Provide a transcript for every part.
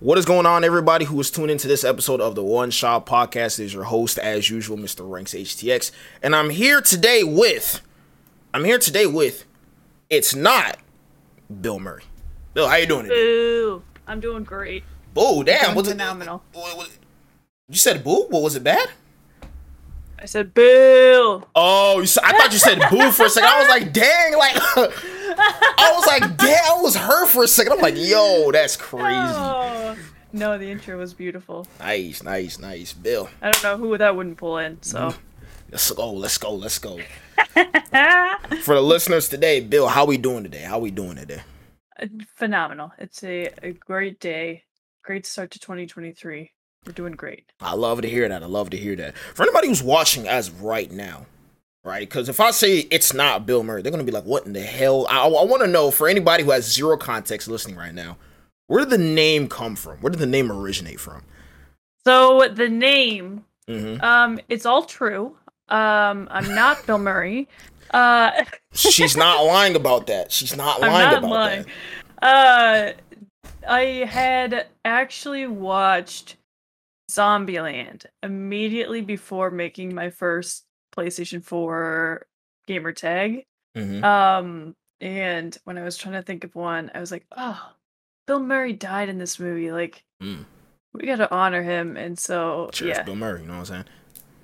What is going on, everybody who is tuned into this episode of the One Shot Podcast? It is your host, as usual, Mr. Ranks HTX, and I'm here today with, I'm here today with, it's not Bill Murray. Bill, how you doing today? Boo! I'm doing great. Boo, damn, was it phenomenal. what- what- you said boo? What was it bad? I said boo. Oh, you said, I thought you said boo for a second. I was like, dang, like, I was like, damn, I was her for a second. I'm like, yo, that's crazy. Oh. No, the intro was beautiful. Nice, nice, nice, Bill. I don't know who that wouldn't pull in. So mm. Let's go, let's go, let's go. For the listeners today, Bill, how we doing today? How we doing today? Uh, phenomenal. It's a, a great day. Great start to 2023. We're doing great. I love to hear that. I love to hear that. For anybody who's watching as of right now, right? Because if I say it's not Bill Murray, they're gonna be like, "What in the hell?" I, I want to know for anybody who has zero context listening right now, where did the name come from? Where did the name originate from? So the name, hmm um, it's all true. Um, I'm not Bill Murray. Uh, She's not lying about that. She's not I'm lying not about lying. that. Uh, I had actually watched Zombieland immediately before making my first PlayStation 4 gamer tag. hmm Um, and when I was trying to think of one, I was like, oh, Bill Murray died in this movie. Like, Mm. we gotta honor him. And so, Cheers, yeah, Bill Murray. You know what I'm saying?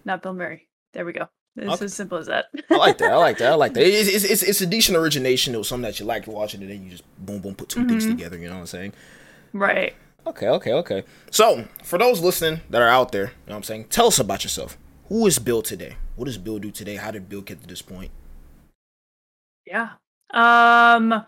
not Bill Murray. There we go. It's Okay. as simple as that. I like that. I like that. I like that. It's, it's, it's, it's a decent origination. It was something that you like watching, and then you just boom, boom, put 2 things Mhm. together. You know what I'm saying? right. Okay, okay, okay. So, for those listening that are out there, you know what I'm saying? Tell us about yourself. Who is Bill today? What does Bill do today? How did Bill get to this point? Yeah. Um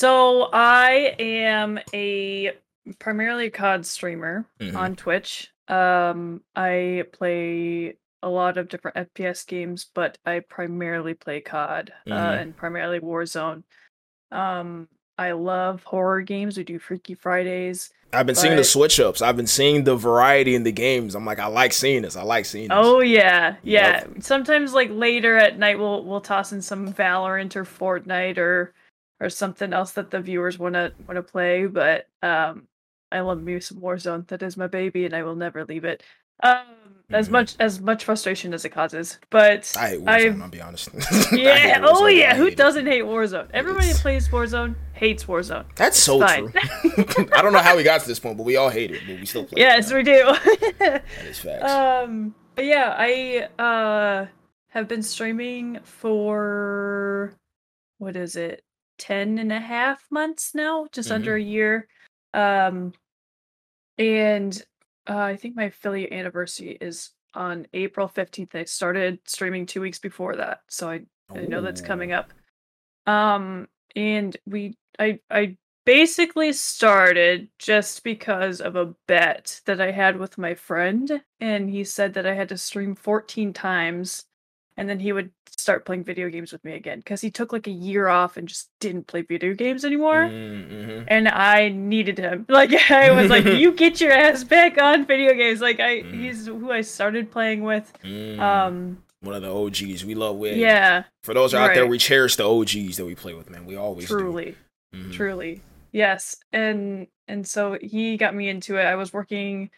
so I am a primarily COD streamer Mhm. on Twitch. Um I play a lot of different FPS games, but I primarily play COD uh, Mhm. and primarily Warzone. Um I love horror games. We do Freaky Fridays. I've been seeing the switch ups. I've been seeing the variety in the games. I'm like, I like seeing this. I like seeing this. Oh yeah, yeah. Yep. Sometimes like later at night we'll we'll toss in some Valorant or Fortnite or or something else that the viewers want to want to play. But um, I love me some Warzone. That is my baby, and I will never leave it. Um, as Mhm. much as much frustration as it causes, but I hate Warzone, I'll be honest. Yeah, oh yeah, who doesn't hate Warzone? Everybody It's- that plays Warzone hates Warzone. That's so fine. true. I don't know how we got to this point, but we all hate it, but we still play. it, Yes, man. we do. That is facts. Um, but yeah, I uh have been streaming for what is it? 10 and a half months now, just Mhm. under a year. Um and uh, I think my affiliate anniversary is on April 15th. I started streaming 2 weeks before that, so I I know that's coming up. Um, and we, I, I basically started just because of a bet that I had with my friend, and he said that I had to stream 14 times, and then he would start playing video games with me again because he took like a year off and just didn't play video games anymore. Mm-hmm. And I needed him. Like I was like, "You get your ass back on video games." Like I, Mm. he's who I started playing with. Mm. Um, One of the OGs. We love with yeah, For those out there, we cherish the OGs that we play with, man. We always truly. do. Mhm. truly yes and and so he got me into it i was working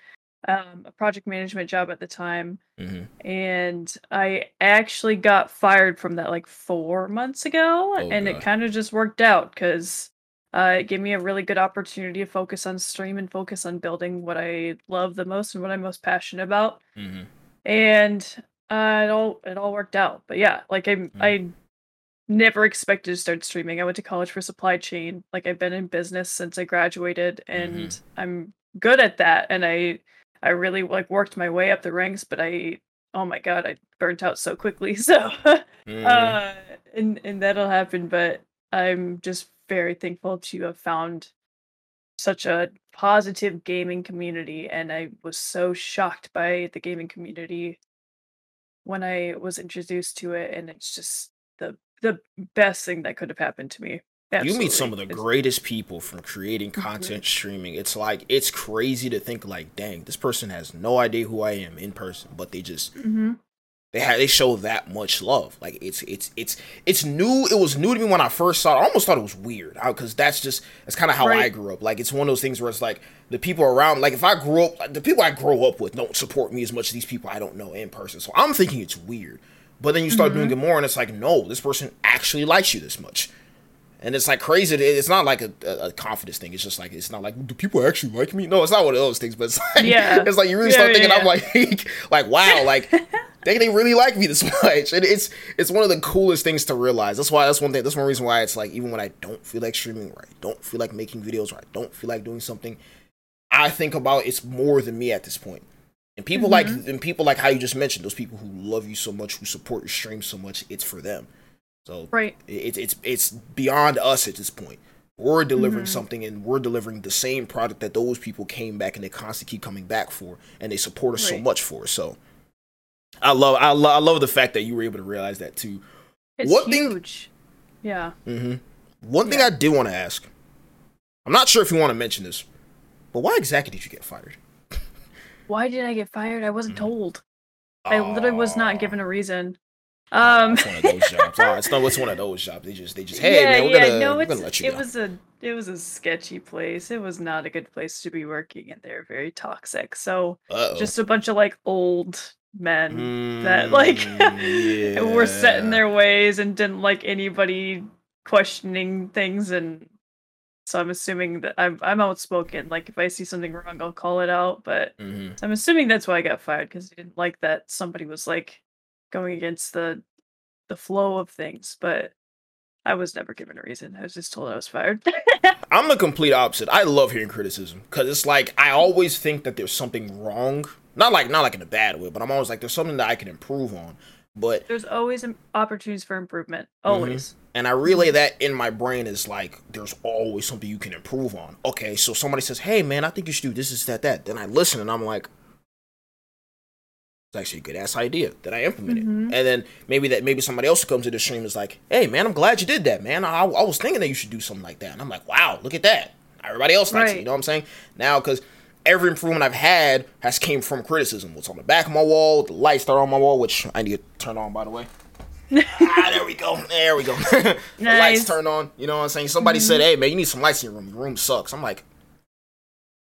um, a project management job at the time Mhm. and i actually got fired from that like four months ago Oh, and God. it kind of just worked out because uh, it gave me a really good opportunity to focus on stream and focus on building what i love the most and what i'm most passionate about Mhm. and uh, it all it all worked out. But yeah, like I I never expected to start streaming. I went to college for supply chain. Like I've been in business since I graduated, and I'm good at that. And I I really like worked my way up the ranks, but I oh my god, I burnt out so quickly. So Mhm. uh, and and that'll happen. But I'm just very thankful to have found such a positive gaming community, and I was so shocked by the gaming community when I was introduced to it, and it's just the the best thing that could have happened to me. You meet some of the greatest people from creating Mhm. content streaming it's like it's crazy to think like dang this person has no idea who i am in person but they just Mhm. they had they show that much love. Like it's it's it's it's new. It was new to me when I first saw it. I almost thought it was weird because that's just that's kind of how right. I grew up. Like it's one of those things where it's like the people around. Like if I grew up, the people I grow up with don't support me as much as these people I don't know in person. So I'm thinking it's weird. But then you start mm-hmm. doing it more, and it's like, no, this person actually likes you this much. And it's like crazy. It's not like a, a, confidence thing. It's just like it's not like do people actually like me? No, it's not one of those things. But it's like yeah. it's like you really yeah, start yeah, thinking. I'm like like wow, like they they really like me this much. And it's it's one of the coolest things to realize. That's why that's one thing. That's one reason why it's like even when I don't feel like streaming, or I don't feel like making videos, or I don't feel like doing something, I think about it's more than me at this point. And people mm-hmm. like and people like how you just mentioned those people who love you so much, who support your stream so much. It's for them. So right, it's it's it's beyond us at this point. We're delivering mm-hmm. something, and we're delivering the same product that those people came back and they constantly keep coming back for, and they support us right. so much for. So, I love I love I love the fact that you were able to realize that too. It's One huge. Thing, yeah. Mm-hmm. One thing I did want to ask. I'm not sure if you want to mention this, but why exactly did you get fired? Why did I get fired? I wasn't mm-hmm. told. I literally was not given a reason. Um, it's one of those jobs. Oh, it's not. It's one of those jobs. They just, they just, hey yeah, man, we're yeah, gonna, no, we're gonna let you. It was a, it was a sketchy place. It was not a good place to be working, and they're very toxic. So, Uh-oh. just a bunch of like old men mm, that like yeah. were set in their ways and didn't like anybody questioning things and so I'm assuming that I'm I'm outspoken. Like if I see something wrong, I'll call it out. But mm-hmm. I'm assuming that's why I got fired because I didn't like that somebody was like going against the the flow of things. But I was never given a reason. I was just told I was fired. I'm the complete opposite. I love hearing criticism because it's like I always think that there's something wrong. Not like not like in a bad way, but I'm always like there's something that I can improve on. But there's always opportunities for improvement. Mm-hmm. Always. Mm-hmm. And I relay that in my brain is like there's always something you can improve on. Okay, so somebody says, "Hey man, I think you should do this, is that, that." Then I listen and I'm like, it's actually a good ass idea that I implemented. Mm-hmm. And then maybe that maybe somebody else who comes to the stream is like, hey man, I'm glad you did that, man. I, I was thinking that you should do something like that. And I'm like, wow, look at that. Everybody else likes right. it. You know what I'm saying? Now, because every improvement I've had has came from criticism. What's on the back of my wall, the lights that are on my wall, which I need to turn on by the way. ah, there we go. There we go. the nice. lights turn on. You know what I'm saying? Somebody mm-hmm. said, "Hey man, you need some lights in your room. Your room sucks." I'm like,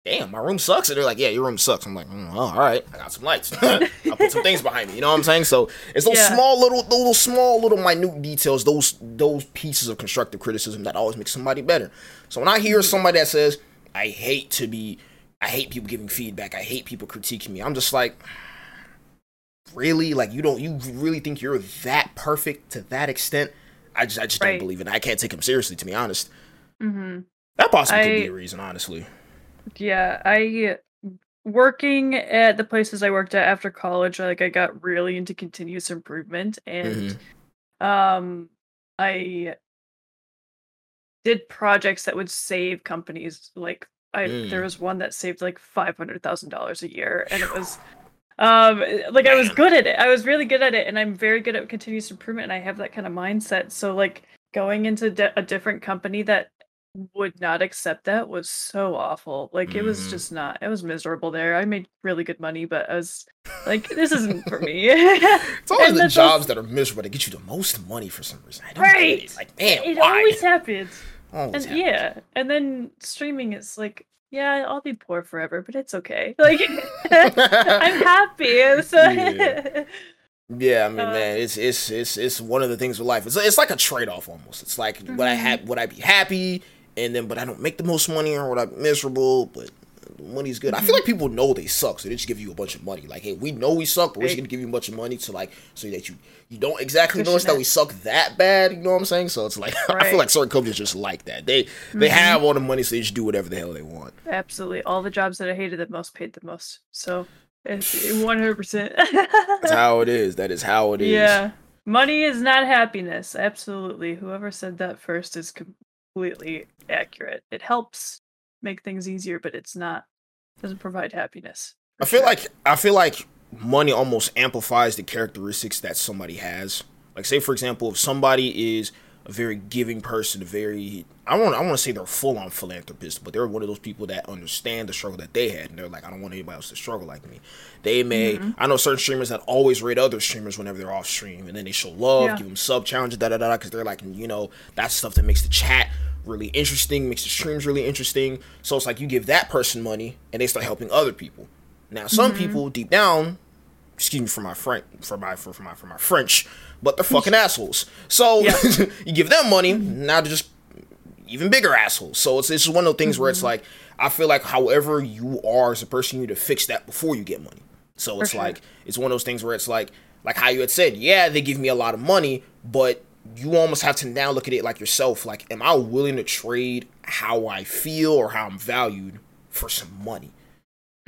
damn, my room sucks. And they're like, yeah, your room sucks. I'm like, mm, oh, all right, I got some lights. I put some things behind me. You know what I'm saying? So it's those yeah. small little, those small little minute details, those those pieces of constructive criticism that always make somebody better. So when I hear somebody that says, I hate to be, I hate people giving feedback, I hate people critiquing me, I'm just like, really? Like you don't, you really think you're that perfect to that extent? I just, I just right. don't believe it. I can't take him seriously, to be honest. Mm-hmm. That possibly I, could be a reason, honestly. Yeah, I working at the places I worked at after college, like I got really into continuous improvement and mm-hmm. um I did projects that would save companies like I mm. there was one that saved like five hundred thousand dollars a year and it was um like I was good at it. I was really good at it and I'm very good at continuous improvement and I have that kind of mindset. So like going into de- a different company that would not accept that was so awful. Like it was mm. just not. It was miserable there. I made really good money, but I was like, this isn't for me. it's always the jobs that are miserable that get you the most money for some reason. right. Like man, it why? always happens. Always and happens. yeah, and then streaming is like, yeah, I'll be poor forever, but it's okay. Like I'm happy. So. Yeah. Yeah, I mean, uh, man, it's it's it's it's one of the things with life. It's it's like a trade off almost. It's like mm-hmm. would I have would I be happy and then but I don't make the most money or what I'm miserable, but money's good. I feel like people know they suck, so they just give you a bunch of money. Like, hey, we know we suck, but we're just gonna give you a bunch of money to like so that you you don't exactly notice that we suck that bad. You know what I'm saying? So it's like right. I feel like certain companies just like that. They mm-hmm. they have all the money, so they just do whatever the hell they want. Absolutely, all the jobs that I hated the most paid the most. So it's 100. percent That's how it is. That is how it is. Yeah. Money is not happiness. Absolutely. Whoever said that first is completely accurate. It helps make things easier, but it's not doesn't provide happiness. I feel sure. like I feel like money almost amplifies the characteristics that somebody has. Like say for example, if somebody is a very giving person, a very I want I want to say they're full on philanthropist, but they're one of those people that understand the struggle that they had, and they're like, I don't want anybody else to struggle like me. They may mm-hmm. I know certain streamers that always rate other streamers whenever they're off stream, and then they show love, yeah. give them sub challenges, da da da, because they're like, you know, that's stuff that makes the chat really interesting, makes the streams really interesting. So it's like you give that person money, and they start helping other people. Now, some mm-hmm. people deep down, excuse me for my French, for my for, for my for my French, but they're fucking assholes. So yeah. you give them money, now they're just even bigger assholes. So it's it's one of those things mm-hmm. where it's mm-hmm. like I feel like however you are as a person, you need to fix that before you get money. So it's sure. like it's one of those things where it's like like how you had said, yeah, they give me a lot of money, but you almost have to now look at it like yourself. Like, am I willing to trade how I feel or how I'm valued for some money?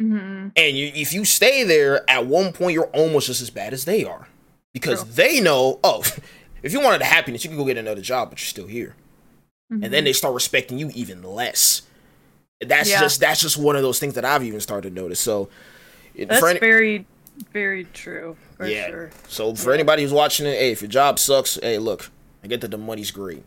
Mm-hmm. And you, if you stay there, at one point you're almost just as bad as they are, because True. they know, oh, if you wanted the happiness, you could go get another job, but you're still here. Mm-hmm. And then they start respecting you even less. That's yeah. just that's just one of those things that I've even started to notice. So that's any- very very true. yeah. Sure. So for yeah. anybody who's watching it, hey, if your job sucks, hey, look, I get that the money's great,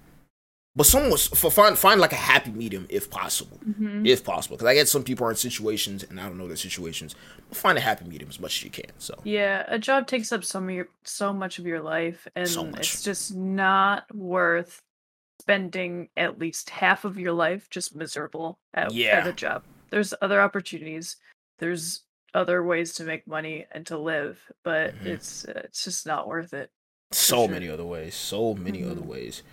but someone for find find like a happy medium if possible, mm-hmm. if possible. Because I get some people are in situations and I don't know their situations. But find a happy medium as much as you can. So yeah, a job takes up so your so much of your life, and so it's just not worth spending at least half of your life just miserable at, yeah. at a job. There's other opportunities. There's other ways to make money and to live, but mm-hmm. it's it's just not worth it. So sure. many other ways. So many mm-hmm. other ways.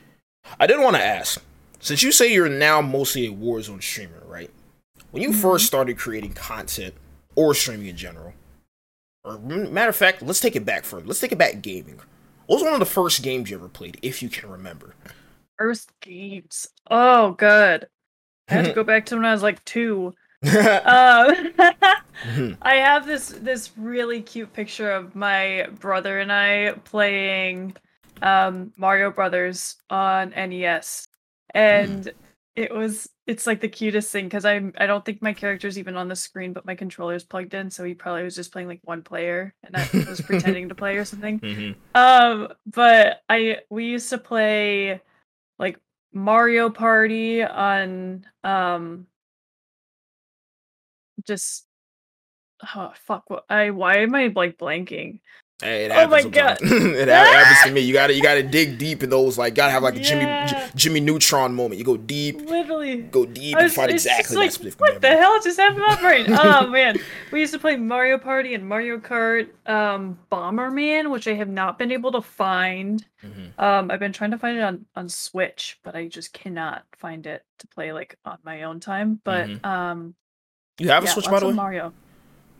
I did want to ask, since you say you're now mostly a Warzone streamer, right? When you mm-hmm. first started creating content or streaming in general, or matter of fact, let's take it back further. Let's take it back gaming. What was one of the first games you ever played, if you can remember? First games. Oh, good. I had to go back to when I was like two. uh, I have this this really cute picture of my brother and I playing um, Mario Brothers on NES, and mm. it was it's like the cutest thing because I I don't think my character's even on the screen, but my controller's plugged in, so he probably was just playing like one player, and I was pretending to play or something. Mm-hmm. Um, but I we used to play like Mario Party on um just oh fuck what I why am I like blanking? Hey, oh my god, it happens to me. You gotta you gotta dig deep in those. Like, gotta have like a yeah. Jimmy J- Jimmy Neutron moment. You go deep, literally go deep was, and find exactly like, What the hell just happened my brain? oh man, we used to play Mario Party and Mario Kart, um, Bomberman, which I have not been able to find. Mm-hmm. Um, I've been trying to find it on on Switch, but I just cannot find it to play like on my own time. But mm-hmm. um, you have a Switch, by the way. Mario.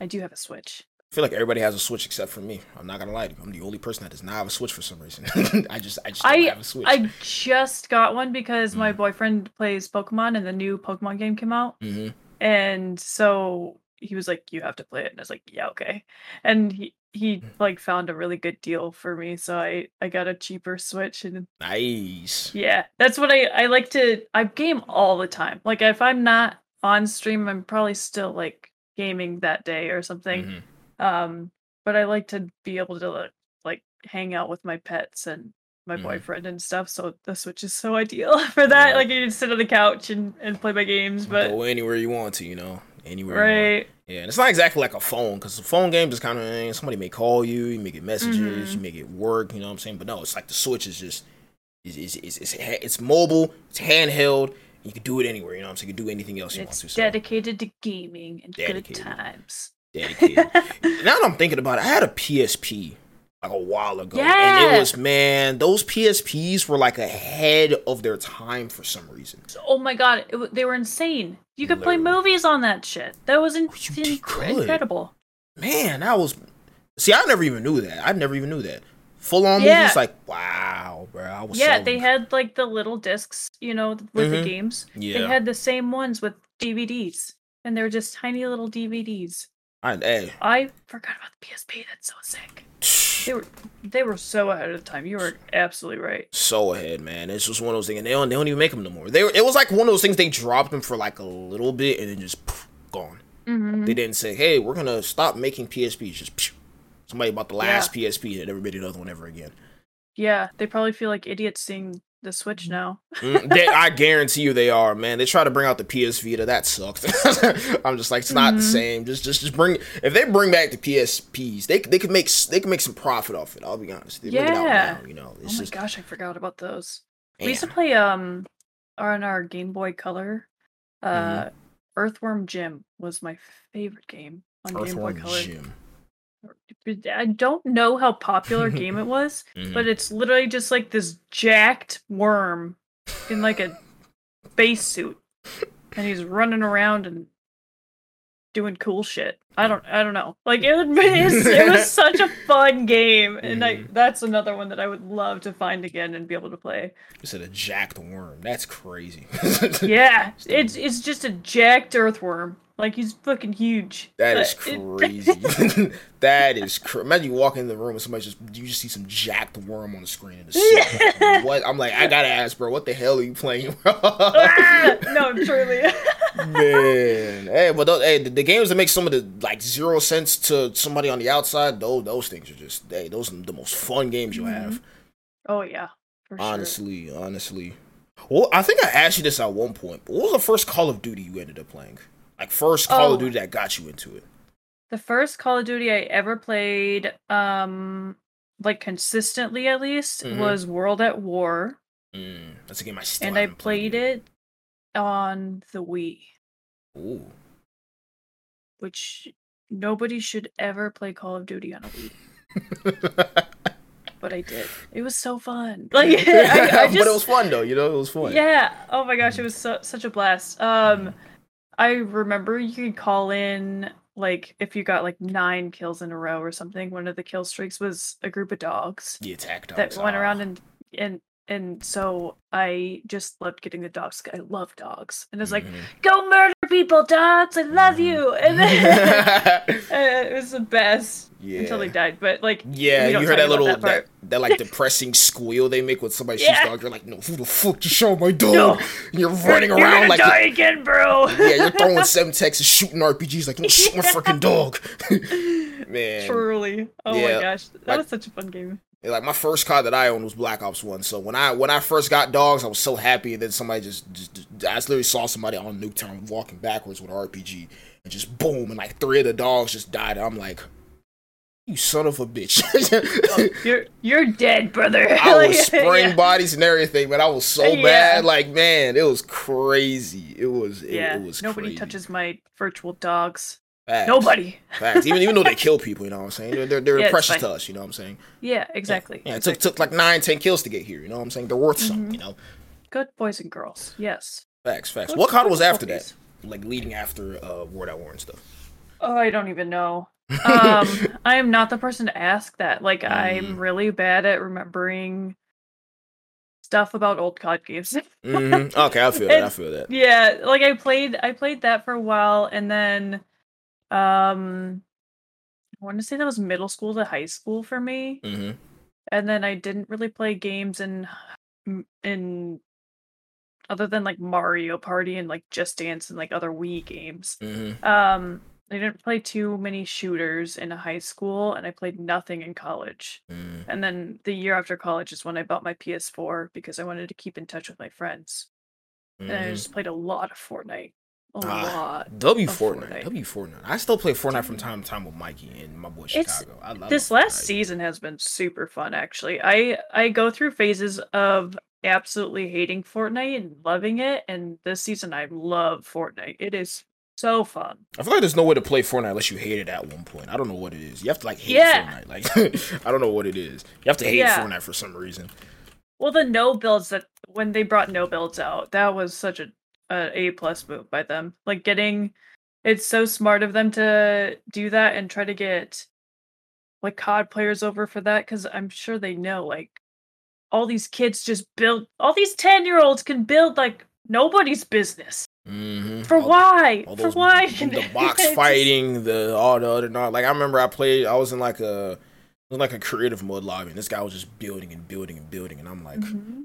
I do have a Switch. I feel like everybody has a Switch except for me. I'm not gonna lie to you. I'm the only person that does not have a Switch for some reason. I just, I just don't I, have a Switch. I just got one because mm my boyfriend plays Pokemon, and the new Pokemon game came out, mm-hmm. and so he was like, "You have to play it," and I was like, "Yeah, okay." And he he mm. like found a really good deal for me, so I I got a cheaper Switch, and nice. Yeah, that's what I I like to. I game all the time. Like if I'm not on stream, I'm probably still like gaming that day or something. Mm-hmm. Um, but I like to be able to like hang out with my pets and my mm-hmm. boyfriend and stuff. So the Switch is so ideal for that. Yeah. Like you can sit on the couch and, and play my games, but go anywhere you want to, you know, anywhere. Right. Yeah, and it's not exactly like a phone because the phone game is kind of eh, somebody may call you, you may get messages, mm-hmm. you may get work, you know what I'm saying. But no, it's like the Switch is just is is it's, it's, it's mobile, it's handheld, you can do it anywhere, you know what I'm saying? You can do anything else you it's want to. So. dedicated to gaming and dedicated. good times. Dedicated. now that I'm thinking about it, I had a PSP like a while ago. Yeah. And it was, man, those PSPs were like ahead of their time for some reason. Oh my god, it, they were insane. You could Literally. play movies on that shit. That was in- incredible. Man, that was. See, I never even knew that. I never even knew that full on yeah. movies. Like wow, bro. I was yeah. They had like the little discs, you know, with mm-hmm. the games. Yeah. They had the same ones with DVDs, and they were just tiny little DVDs. I, hey. I forgot about the PSP. That's so sick. They were they were so ahead of the time. You were absolutely right. So ahead, man. It's just one of those things, and they don't they don't even make them no more. They were, it was like one of those things they dropped them for like a little bit and then just poof, gone. Mm-hmm. They didn't say, "Hey, we're gonna stop making PSPs." Just poof, Somebody bought the last yeah. PSP and never made another one ever again. Yeah, they probably feel like idiots seeing the Switch now. Mm, they, I guarantee you they are, man. They try to bring out the PS Vita. That sucked. I'm just like, it's not the Mhm. same. Just, just, just bring. If they bring back the PSPs, they they could make they could make some profit off it. I'll be honest. They bring it out Yeah. now, you know. Oh It's my just, gosh, I forgot about those. We used to play um on our Game Boy Color. Uh Mhm. Earthworm Jim was my favorite game on Game Boy Color. Jim. I don't know how popular game it was, Mhm. but it's literally just like this jacked worm in like a space suit, and he's running around and doing cool shit. I don't, I don't know. Like it, it's, it was such a fun game, and I Mhm. that's another one that I would love to find again and be able to play. You said a jacked worm. That's crazy. Yeah, it's it's just a jacked earthworm. Like he's fucking huge. That is crazy. that is crazy. imagine you walk in the room and somebody just you just see some jacked worm on the screen in the. What? I'm like, I gotta ask, bro, what the hell are you playing? Ah! no, truly. Man, hey, but those, hey, the, the games that make some of the like zero sense to somebody on the outside, those those things are just hey, those are the most fun games you'll have. oh yeah, for sure. Honestly, honestly. Well, I think I asked you this at one point. What was the first Call of Duty you ended up playing? Like first Call Oh. of Duty that got you into it. The first Call of Duty I ever played, um, like consistently at least, Mhm. was World at War, Mm, that's a game I still and I haven't played it on the Wii, Ooh. which nobody should ever play Call of Duty on a Wii, but I did. It was so fun. Like, I, I just, but it was fun though, you know, it was fun. Yeah. Oh my gosh, it was so, such a blast. Um, I remember you could call in like if you got like nine kills in a row or something. One of the kill streaks was a group of dogs The attack dogs. that went ah. around and and and so I just loved getting the dogs. I love dogs, and it's like Mhm. go murder people, dogs. I love Mhm. you, and then uh, it was the best yeah. until they died. But like Yeah, you heard that little that that, that, like depressing squeal they make when somebody shoots Yeah. dog. You're like, no, who the fuck just shot my dog? No. And you're running You're around like die again, bro. yeah, you're throwing seven Texas shooting RPGs like no shoot my freaking dog. Man, Truly. Oh Yeah, my gosh. That like- was such a fun game. Like my first car that I owned was Black Ops One. So when I when I first got dogs, I was so happy. And then somebody just, just, just I literally saw somebody on Nuketown walking backwards with an RPG, and just boom, and like three of the dogs just died. I'm like, you son of a bitch. Oh, you're you're dead, brother. I Like, was spraying yeah. bodies and everything, but I was so Yeah. bad. Like man, it was crazy. It was it, Yeah, it was nobody crazy. touches my virtual dogs. Facts. Nobody. Facts. Even even though they kill people, you know what I'm saying? They're they're, they're Yeah, precious to us. You know what I'm saying? Yeah, exactly. Yeah, it took took like nine, ten kills to get here. You know what I'm saying? They're worth something. Mhm. You know. Good boys and girls. Yes. Facts, facts. Good- What card was after puppies. that? Like leading after uh World at War and stuff. Oh, I don't even know. Um, I am not the person to ask that. Like, Mm. I'm really bad at remembering stuff about old COD games. Mhm. Okay, I feel that. I feel that. yeah, like I played I played that for a while and then um I want to say that was middle school to high school for me. hmm and then I didn't really play games in in other than like Mario Party and like Just Dance and like other Wii games. hmm Um, I didn't play too many shooters in high school, and I played nothing in college. mm And then the year after college is when I bought my PS4 because I wanted to keep in touch with my friends, and I just played a lot of Fortnite, a ah, lot. W Fortnite, Fortnite. W Fortnite. I still play Fortnite from time to time with Mikey and my boy It's- Chicago. I love this Fortnite. last season has been super fun actually i i go through phases of absolutely hating fortnite and loving it and this season i love fortnite it is so fun I feel like there's no way to play Fortnite unless you hate it at one point. I don't know what it is. You have to like hate Yeah. Fortnite. Like I don't know what it is. You have to hate Yeah. Fortnite for some reason. well the no builds that when they brought no builds out that was such a a a plus move by them like getting it's so smart of them to do that and try to get like cod players over for that because i'm sure they know like all these kids just build all these 10 year olds can build like nobody's business Mm-hmm. For why? all For why? The box fighting, the all the other not like I remember I played. I was in like a was like a creative mode lobby, and this guy was just building and building and building, and I'm like, Mhm.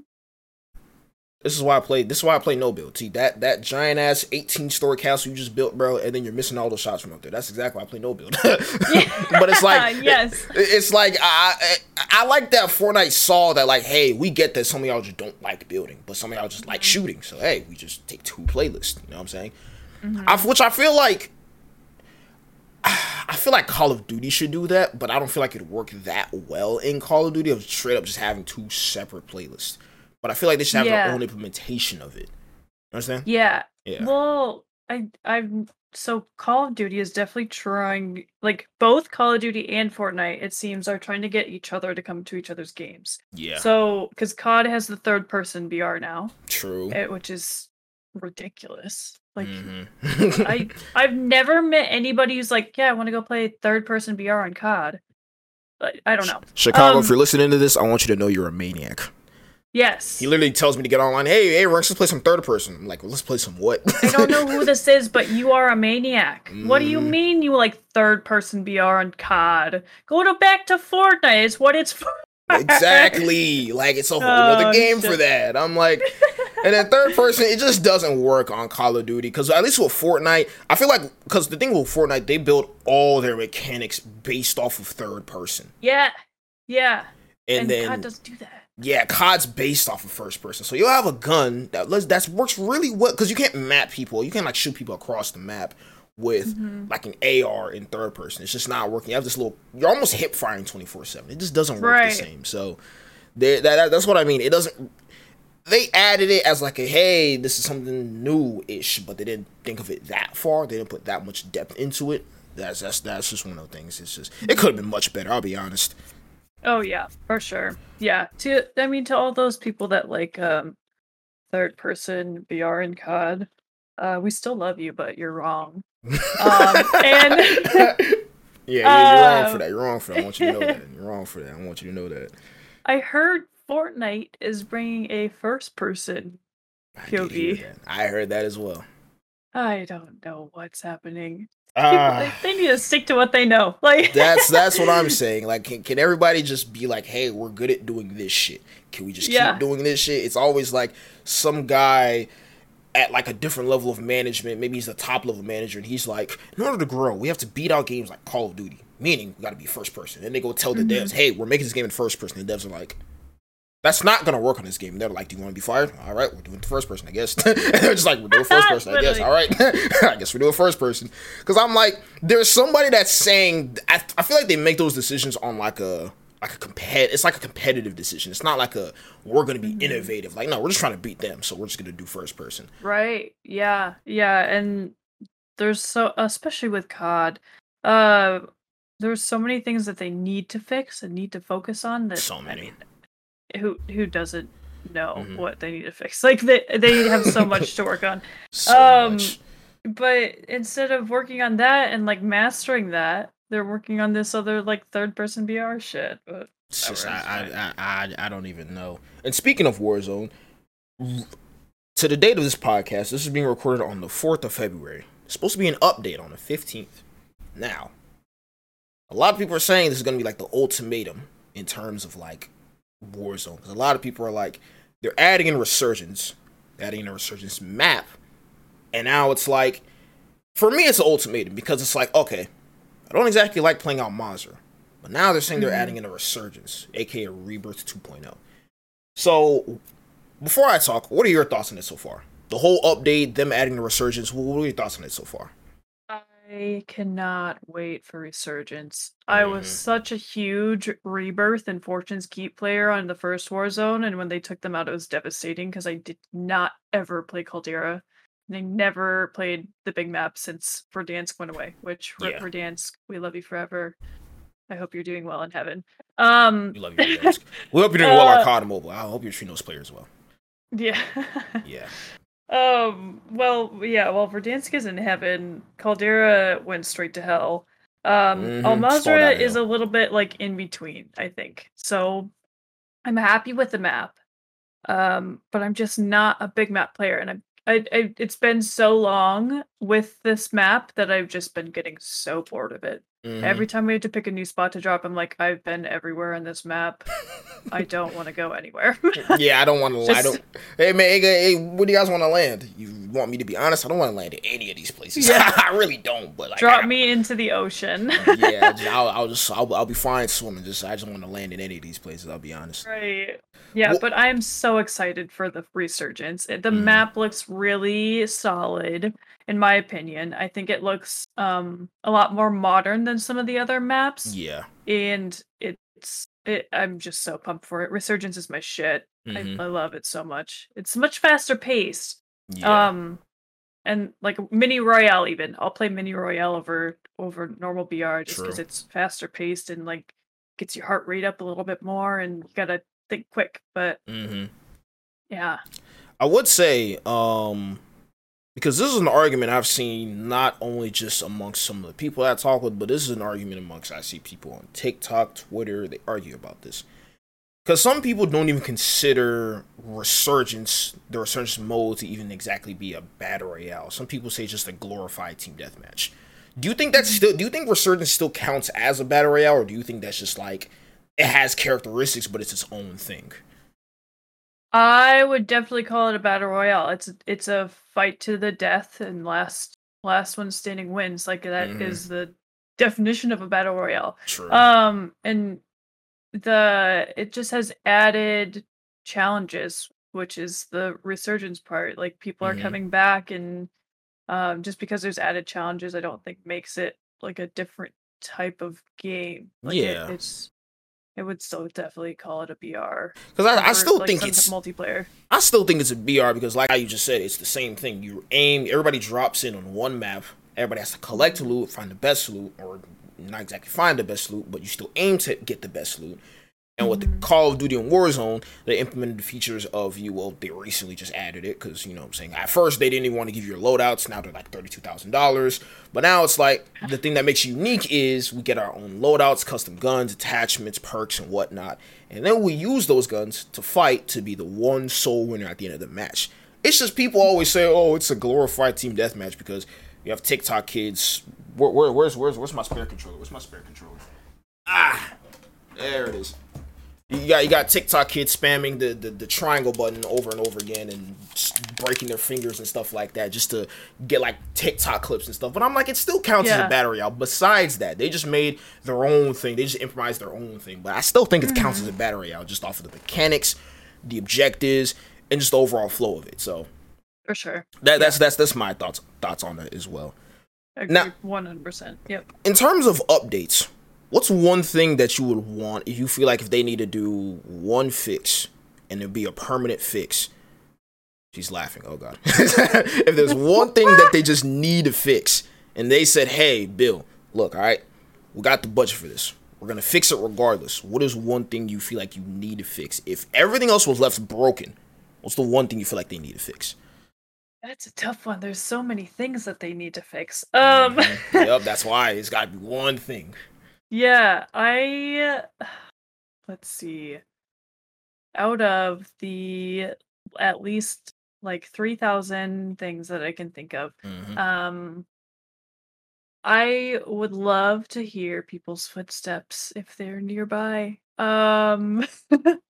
This is why I play. This is why I play no build. See that that giant ass eighteen story castle you just built, bro, and then you're missing all those shots from up there. That's exactly why I play no build. but it's like yes, it, it's like I, I I like that Fortnite saw that like, hey, we get that some of y'all just don't like building, but some of y'all just like shooting. So hey, we just take two playlists. You know what I'm saying? Mm-hmm. I, which I feel like I feel like Call of Duty should do that, but I don't feel like it'd work that well in Call of Duty of straight up just having two separate playlists. But I feel like they should have yeah. their own implementation of it. You understand? Yeah. Yeah. Well, I I'm so Call of Duty is definitely trying like both Call of Duty and Fortnite, it seems, are trying to get each other to come to each other's games. Yeah. So because COD has the third person BR now. True. It, eh, which is ridiculous. Like mm-hmm. I I've never met anybody who's like, yeah, I want to go play third person BR on COD. But I don't know. Chicago, um, if you're listening to this, I want you to know you're a maniac. Yes. He literally tells me to get online. Hey, hey, Rex, let's play some third person. I'm like, well, let's play some what? I don't know who this is, but you are a maniac. Mm. What do you mm. mean you like third person BR on COD? Go to back to Fortnite. It's what it's for. exactly. Like it's a whole oh, other game shit. for that. I'm like, and then third person, it just doesn't work on Call of Duty because at least with Fortnite, I feel like because the thing with Fortnite, they build all their mechanics based off of third person. Yeah, yeah. And, and then COD doesn't do that. Yeah, COD's based off of first person, so you'll have a gun that that works really well because you can't map people. You can't like shoot people across the map with mm-hmm. like an AR in third person. It's just not working. You have this little. You're almost hip firing twenty four seven. It just doesn't work right. the same. So, that, that that's what I mean. It doesn't. They added it as like a hey, this is something new ish, but they didn't think of it that far. They didn't put that much depth into it. That's that's that's just one of the things. It's just it could have been much better. I'll be honest. Oh yeah, for sure. Yeah. To I mean to all those people that like um third person BR and COD, uh we still love you, but you're wrong. um and Yeah, yeah, you're wrong for that. You're wrong for that. I want you to know that. You're wrong for that. I want you to know that. I heard Fortnite is bringing a first person POV. I heard that as well. I don't know what's happening. Uh, they, they, need to stick to what they know. Like that's that's what I'm saying. Like, can, can everybody just be like, "Hey, we're good at doing this shit. Can we just yeah. keep doing this shit?" It's always like some guy at like a different level of management. Maybe he's the top level manager, and he's like, "In order to grow, we have to beat out games like Call of Duty. Meaning, we got to be first person." And they go tell the mm-hmm. devs, "Hey, we're making this game in first person." The devs are like, that's not gonna work on this game. they're like, "Do you want to be fired?" All right, we're doing the first person, I guess. they're just like, "We're doing first person, I guess." All right, I guess we're doing first person. Because I'm like, there's somebody that's saying, I, I feel like they make those decisions on like a like a compet. It's like a competitive decision. It's not like a we're gonna be mm-hmm. innovative. Like, no, we're just trying to beat them, so we're just gonna do first person. Right. Yeah. Yeah. And there's so especially with COD, uh, there's so many things that they need to fix and need to focus on. That so many. I mean, who who doesn't know mm-hmm. what they need to fix. Like they they have so much to work on. So um much. but instead of working on that and like mastering that, they're working on this other like third person BR shit. But just, I, I, I I don't even know. And speaking of Warzone, to the date of this podcast, this is being recorded on the 4th of February. It's supposed to be an update on the 15th. Now, a lot of people are saying this is going to be like the ultimatum in terms of like Warzone. Because a lot of people are like, they're adding in Resurgence, adding in a Resurgence map. And now it's like, for me, it's an ultimatum because it's like, okay, I don't exactly like playing Al Mazrah. But now they're saying they're mm-hmm. adding in a Resurgence, aka Rebirth 2.0. So, before I talk, what are your thoughts on it so far? The whole update, them adding the Resurgence, what are your thoughts on it so far? I cannot wait for Resurgence. I was mm-hmm. such a huge Rebirth and Fortune's Keep player on the first Warzone, and when they took them out, it was devastating because I did not ever play Caldera. And I never played the big map since Verdansk went away, which yeah. Verdansk, we love you forever. I hope you're doing well in heaven. Um, we love you, Verdansk. we hope you're doing well on uh, COD Mobile. I hope you're treating those players well. Yeah. yeah. Um. Well, yeah. Well, Verdansk is in heaven. Caldera went straight to hell. Um. Mm-hmm. Al Mazrah is a little bit like in between. I think. So, I'm happy with the map. Um. But I'm just not a big map player, and I'm. I, I. It's been so long with this map that I've just been getting so bored of it. Mhm. Every time we had to pick a new spot to drop, I'm like, I've been everywhere on this map. I don't want to go anywhere. yeah, I don't want to. I don't. Hey man, hey, hey, where do you guys want to land? You want me to be honest? I don't want to land in any of these places. Yeah. I really don't. But like, Drop I- me into the ocean. yeah, I'll, I'll just I'll, I'll be fine swimming. Just I just want to land in any of these places. I'll be honest. Right. Yeah, Well- but I'm so excited for the resurgence. The Mhm. map looks really solid, in my opinion. I think it looks um a lot more modern than some of the other maps, Yeah. and it's it. I'm just so pumped for it. Resurgence is my shit. Mhm. I, I love it so much. It's much faster paced. Yeah. Um, and like mini royale even. I'll play mini royale over over normal BR just because it's faster paced and like gets your heart rate up a little bit more, and you gotta think quick. But hmm yeah, I would say, um, because this is an argument I've seen not only just amongst some of the people I talk with, but this is an argument amongst I see people on TikTok, Twitter. They argue about this because some people don't even consider resurgence, the resurgence mode, to even exactly be a battle royale. Some people say just a glorified team deathmatch. Do you think that's still? Do you think resurgence still counts as a battle royale, or do you think that's just like it has characteristics, but it's its own thing? I would definitely call it a battle royale. It's it's a fight to the death, and last last one standing wins. Like that is Mhm. the definition of a battle royale. True. Um, and the it just has added challenges, which is the resurgence part. Like people are Mhm. coming back, and um, just because there's added challenges, I don't think makes it like a different type of game. Like it- Yeah. it's it would still definitely call it a BR. Because I, I still like, think it's multiplayer. I still think it's a BR because, like how you just said, it's the same thing. You aim, everybody drops in on one map. Everybody has to collect loot, find the best loot, or not exactly find the best loot, but you still aim to get the best loot. And with the Mhm. Call of Duty and Warzone, they implemented the features of you. Well, they recently just added it because you know what I'm saying. At first, they didn't even want to give you your loadouts. Now they're like thirty-two thousand dollars. But now it's like the thing that makes you unique is we get our own loadouts, custom guns, attachments, perks, and whatnot. And then we use those guns to fight to be the one sole winner at the end of the match. It's just people always say, "Oh, it's a glorified team deathmatch" because you have TikTok kids. Where, where, where's where's where's my spare controller? Where's my spare controller? Ah, there it is. You got you got TikTok kids spamming the, the, the triangle button over and over again and breaking their fingers and stuff like that just to get like TikTok clips and stuff. But I'm like, it still counts as a battle royale. Besides that, they just made their own thing. They just improvised their own thing. But I still think it counts as a battle royale just off of the mechanics, the objectives, and just the overall flow of it. So For sure. that that's that's that's my thoughts thoughts on it as well. Agree Now- 100%. Yep. in terms of updates, what's one thing that you would want if you feel like if they need to do one fix and it'd be a permanent fix? She's laughing. Oh god. if there's one thing that they just need to fix and they said, "Hey, Bill, look, all right, we got the budget for this. We're gonna fix it regardless. What is one thing you feel like you need to fix? If everything else was left broken, what's the one thing you feel like they need to fix? That's a tough one. There's so many things that they need to fix. Um Mhm. yep, that's why it's got to be one thing. Yeah, I let's see. Out of the at least like 3000 things that I can think of. Mhm. Um I would love to hear people's footsteps if they're nearby. Um the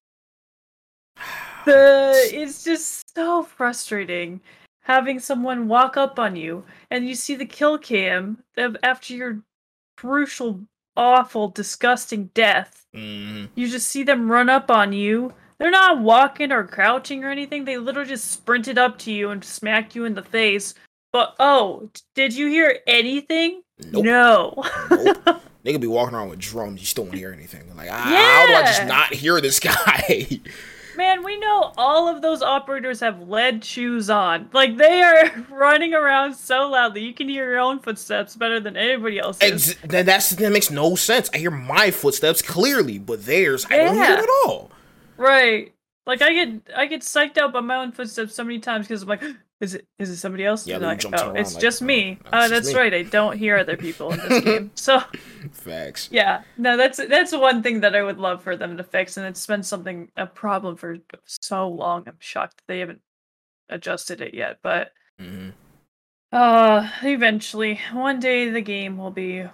it's just so frustrating having someone walk up on you and you see the kill cam after your crucial awful disgusting death Mhm. you just see them run up on you they're not walking or crouching or anything they literally just sprinted up to you and smacked you in the face but oh did you hear anything Nope. no Nope. They could be walking around with drums. You still won't hear anything. Like, ah, how do I just not hear this guy? Man, we know all of those operators have lead shoes on. Like they are running around so loudly, you can hear your own footsteps better than anybody else's. Ex- that, that's that makes no sense. I hear my footsteps clearly, but theirs I don't hear at all. right? Like I get I get psyched out by my own footsteps so many times because I'm like, is it is it somebody else? Yeah, And then you like, oh, it's like, just oh, me. that's Oh, that's me. right. I don't hear other people in this game. So Facts. yeah, no, that's that's one thing that I would love for them to fix, and it's been something a problem for so long. I'm shocked they haven't adjusted it yet, but mm-hmm. Uh, eventually, one day the game will be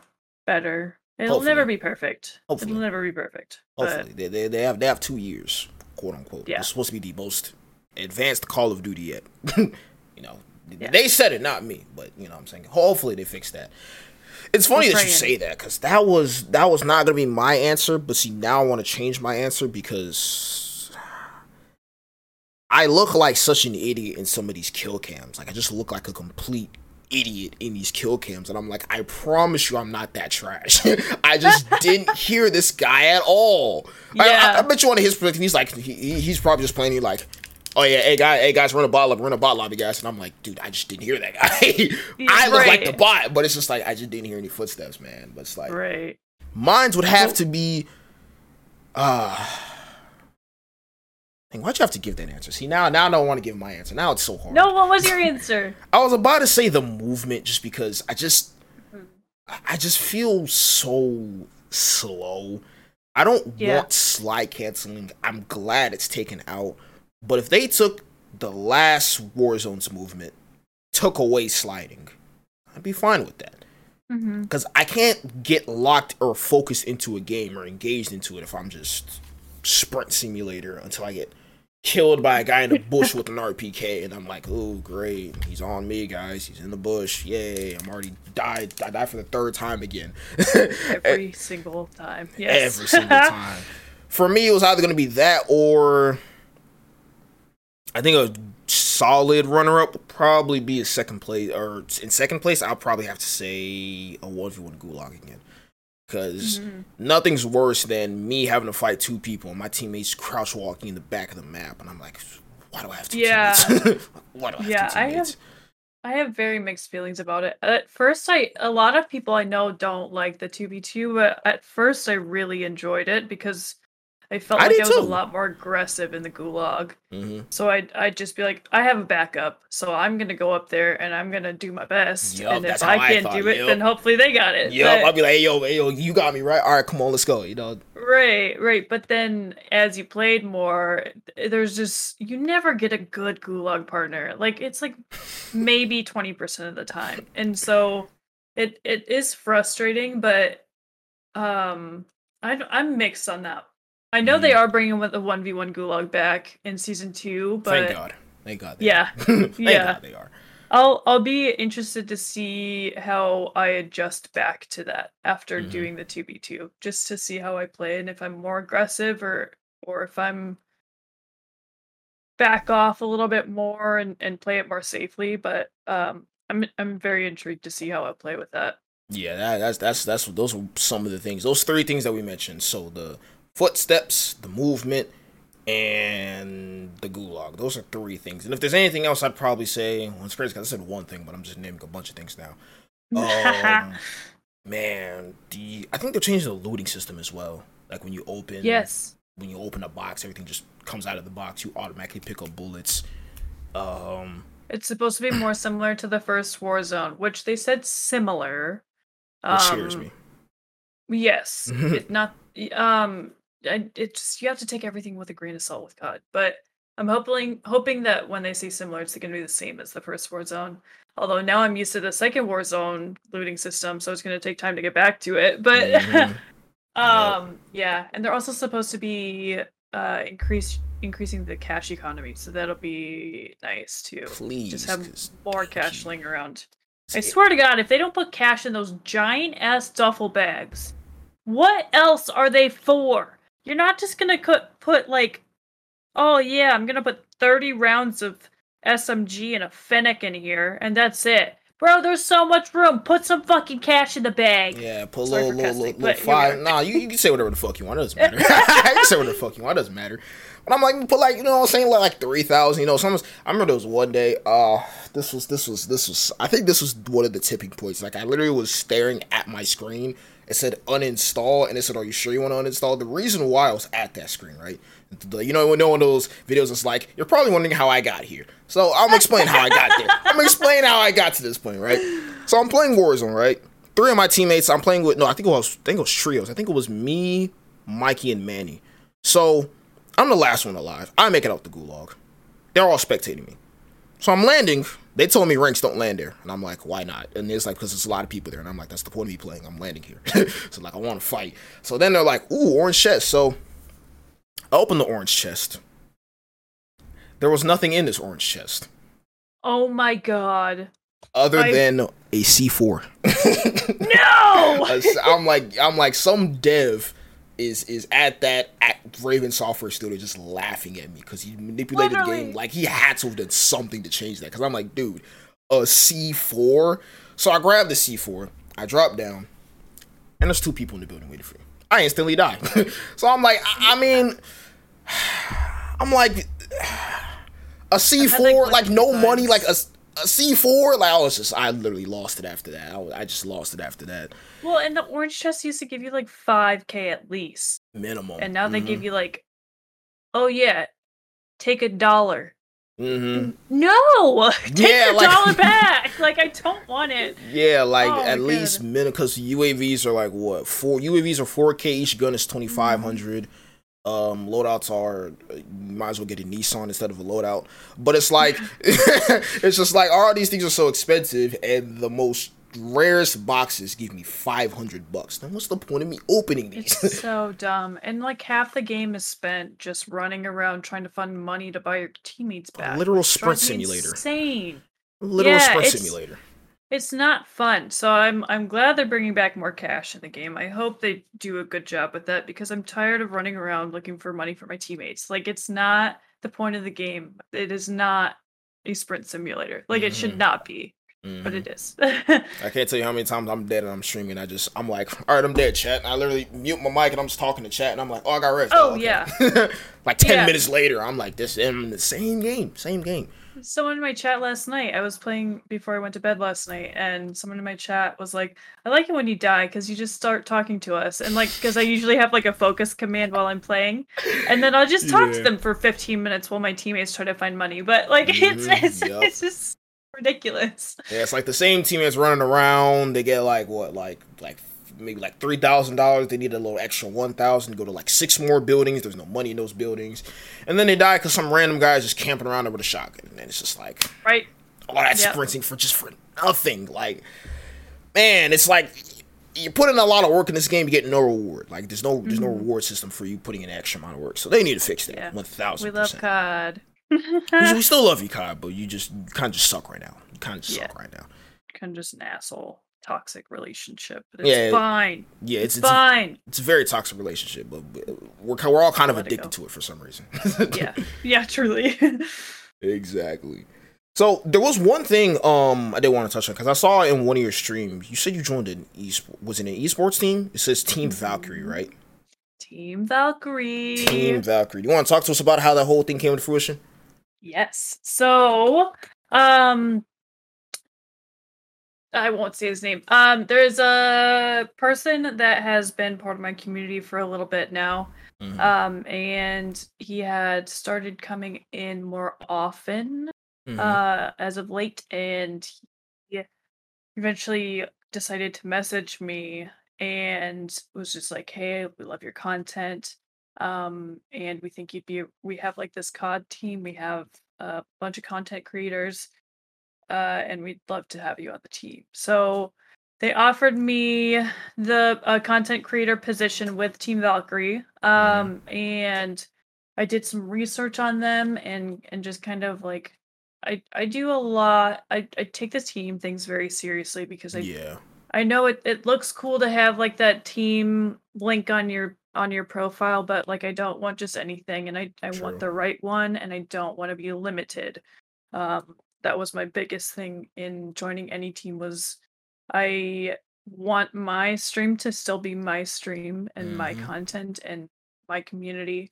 better. It'll Hopefully. never be perfect. Hopefully. It'll never be perfect. but- Hopefully, they, they they have they have two years, quote unquote. Yeah. It's supposed to be the most advanced Call of Duty yet. you know, Yeah. they said it, not me, but you know, what I'm saying. Hopefully, they fix that. It's funny We're that you say that because that was that was not gonna be my answer. But see, now I want to change my answer because I look like such an idiot in some of these kill cams. Like I just look like a complete idiot in these kill cams, and I'm like, I promise you, I'm not that trash. I just didn't hear this guy at all. I- I, Yeah. I, bet you on his perspective, he's like, he, he- he's probably just playing you like. Oh yeah, hey guys, hey guys, run a bot lobby, run a bot lobby, guys, and I'm like, dude, I just didn't hear that guy. I look like the Right. bot, but it's just like I just didn't hear any footsteps, man. But it's like Right. Mines would have to be. Uh, dang, why'd you have to give that answer? See now, now I don't want to give my answer. Now it's so hard. No, what was your answer? I was about to say the movement just because I just, Mhm. I just feel so slow. I don't Yeah. want slide canceling. I'm glad it's taken out, but if they took the last Warzone's movement, took away sliding, I'd be fine with that mm-hmm. because I can't get locked or focused into a game or engaged into it if I'm just sprint simulator until I get killed by a guy in the bush with an RPK and I'm like, oh great, he's on me, guys. He's in the bush. Yay! I'm already died. I died for the third time again. Every single time. Yes. Every single time. For me, it was either gonna be that or I think a solid runner up would probably be a second place or in second place I'll probably have to say a 1v1 gulag again. Cause Mhm. nothing's worse than me having to fight two people and my teammates crouch walking in the back of the map and I'm like, why do I have two Yeah. teammates? why do I have Yeah, I have- I have very mixed feelings about it. At first, I a lot of people I know don't like the two v two, but at first I really enjoyed it because I felt I like I was a lot more aggressive in the gulag. hmm So I'd I'd just be like, I have a backup, so I'm gonna go up there and I'm gonna do my best. Yup, and if I can't do it, yup. then hopefully they got it. Yep, But- I'll be like, hey yo, hey yo, you got me right. All right, come on, let's go. You know, Right, right. But then as you played more, there's just you never get a good gulag partner. Like it's like maybe 20% of the time. And so it it is frustrating, but um I, I'm mixed on that. I know they are bringing with the 1v1 gulag back in season 2, but thank God, thank God. they yeah. yeah. God they are. I'll I'll be interested to see how I adjust back to that after Mhm. doing the 2v2 just to see how I play and if I'm more aggressive or or if I'm back off a little bit more and, and play it more safely but um I'm I'm very intrigued to see how I play with that. Yeah, that, that's that's that's those are some of the things. Those three things that we mentioned. So the footsteps, the movement, and the gulag. Those are three things. And if there's anything else, I'd probably say. Well, it's crazy 'cause I said one thing, but I'm just naming a bunch of things now. Um, man, the I think they're changing the looting system as well. Like when you open, yes. when you open a box, everything just comes out of the box. You automatically pick up bullets. Um, It's supposed to be more similar to the first Warzone, which they said similar. which scares Um, me. Yes, it not um I- it just you have to take everything with a grain of salt with God. But I'm hoping hoping that when they say similar, it's going to be the same as the first Warzone. Although now I'm used to the second Warzone looting system, so it's going to take time to get back to it. But Mhm. um yeah, and they're also supposed to be uh increase increasing the cash economy, so that'll be nice too. Please, Just have more cash laying around. I swear to God, if they don't put cash in those giant ass duffel bags, what else are they for? You're not just gonna put put like, oh yeah, I'm gonna put 30 rounds of SMG and a Fennec in here, and that's it. Bro, there's so much room. Put some fucking cash in the bag. Yeah, put a little, little, little, little but here we five. Nah, you, you can say whatever the fuck you want. It doesn't matter. you can say whatever the fuck you want. It doesn't matter. But I'm like, put like, you know what I'm saying? Like, like 3,000, you know, some, I remember there was one day, uh, this was, this was, this was, I think this was one of the tipping points. Like, I literally was staring at my screen. It said uninstall, and it said, are you sure you want to uninstall? The reason why I was at that screen, right? You know, when one of those videos is like, you're probably wondering how I got here. So I'm explaining how I got there. I'm explaining how I got to this point, right? So I'm playing Warzone, right? Three of my teammates I'm playing with. No, I think it was. I think it was trios. I think it was me, Mikey, and Manny. So I'm the last one alive. I make it out the gulag. They're all spectating me. So I'm landing. They told me ranks don't land there, and I'm like, why not? And it's like because there's a lot of people there, and I'm like, that's the point of me playing. I'm landing here, so like I want to fight. So then they're like, ooh, orange chest. So I open the orange chest. There was nothing in this orange chest. Oh my god. Other I... than a C4. no! I'm like I'm like some dev is is at that at Raven Software Studio just laughing at me because he manipulated Literally. the game like he had to have done something to change that. Because I'm like, dude, a C4. So I grab the C4, I drop down, and there's two people in the building waiting for me. I instantly die. so I'm like, I, I mean, I'm like a C4, like no money, like a a C4, like I was just, I literally lost it after that. I, I just lost it after that. Well, and the orange chest used to give you like 5k at least. Minimum. And now they mm-hmm. give you like, oh yeah, take a dollar. Mm-hmm. No, take yeah, the like, dollar back. like I don't want it. Yeah, like oh, at least minimum because UAVs are like what four UAVs are four K. Each gun is twenty five hundred. mm mm-hmm um loadouts are you might as well get a nissan instead of a loadout. But it's like it's just like all these things are so expensive and the most rarest boxes give me 500 bucks. Then what's the point of me opening these? It's so dumb. And like half the game is spent just running around trying to find money to buy your teammates back. A literal sprint simulator. insane. Literal yeah, sprint simulator it's not fun. So I'm I'm glad they're bringing back more cash in the game. I hope they do a good job with that because I'm tired of running around looking for money for my teammates. Like it's not the point of the game. It is not a sprint simulator. Like it should mm-hmm. not be. Mm-hmm. But it is. I can't tell you how many times I'm dead and I'm streaming. I just I'm like, all right, I'm dead, chat. And I literally mute my mic and I'm just talking to chat and I'm like, oh, I got rest. Oh, oh okay. yeah. like ten yeah. minutes later, I'm like, this in the same game, same game someone in my chat last night. I was playing before I went to bed last night, and someone in my chat was like, "I like it when you die because you just start talking to us." And like, because I usually have like a focus command while I'm playing, and then I'll just talk yeah. to them for 15 minutes while my teammates try to find money. But like, mm-hmm. it's it's, yep. it's just ridiculous. Yeah, it's like the same team teammates running around. They get like what, like like maybe like three thousand dollars. They need a little extra one thousand to go to like six more buildings. There's no money in those buildings, and then they die because some random guy is just camping around there with a shotgun. And it's just like right, all that yep. sprinting for just for nothing. Like, man, it's like you put in a lot of work in this game, you get no reward. Like, there's no mm-hmm. there's no mm-hmm. reward system for you putting in an extra amount of work. So they need to fix that. One thousand. We love COD. we, still love you, COD, but you just kind of just suck right now. You kind of just yeah. suck right now. Kind of just an asshole toxic relationship. But it's yeah, fine. Yeah, it's, it's fine. A, it's a very toxic relationship, but we're we're all kind of addicted to it for some reason. yeah, yeah, truly. exactly. So there was one thing um I did want to touch on because I saw in one of your streams you said you joined an e was it an esports team? It says Team Valkyrie, mm-hmm. right? Team Valkyrie. Team Valkyrie. Do you want to talk to us about how that whole thing came to fruition? Yes. So, um, I won't say his name. Um, there's a person that has been part of my community for a little bit now. Mm-hmm. Um, and he had started coming in more often mm-hmm. uh, as of late, and he eventually decided to message me and was just like, "Hey, we love your content, um, and we think you'd be. We have like this COD team. We have a bunch of content creators." uh, and we'd love to have you on the team. So they offered me the uh, content creator position with Team Valkyrie, mm-hmm. um, and I did some research on them and and just kind of like I I do a lot. I I take the team things very seriously because I yeah. I know it, it looks cool to have like that team link on your on your profile, but like I don't want just anything and I, I want the right one and I don't want to be limited. Um that was my biggest thing in joining any team was I want my stream to still be my stream and mm-hmm. my content and my community.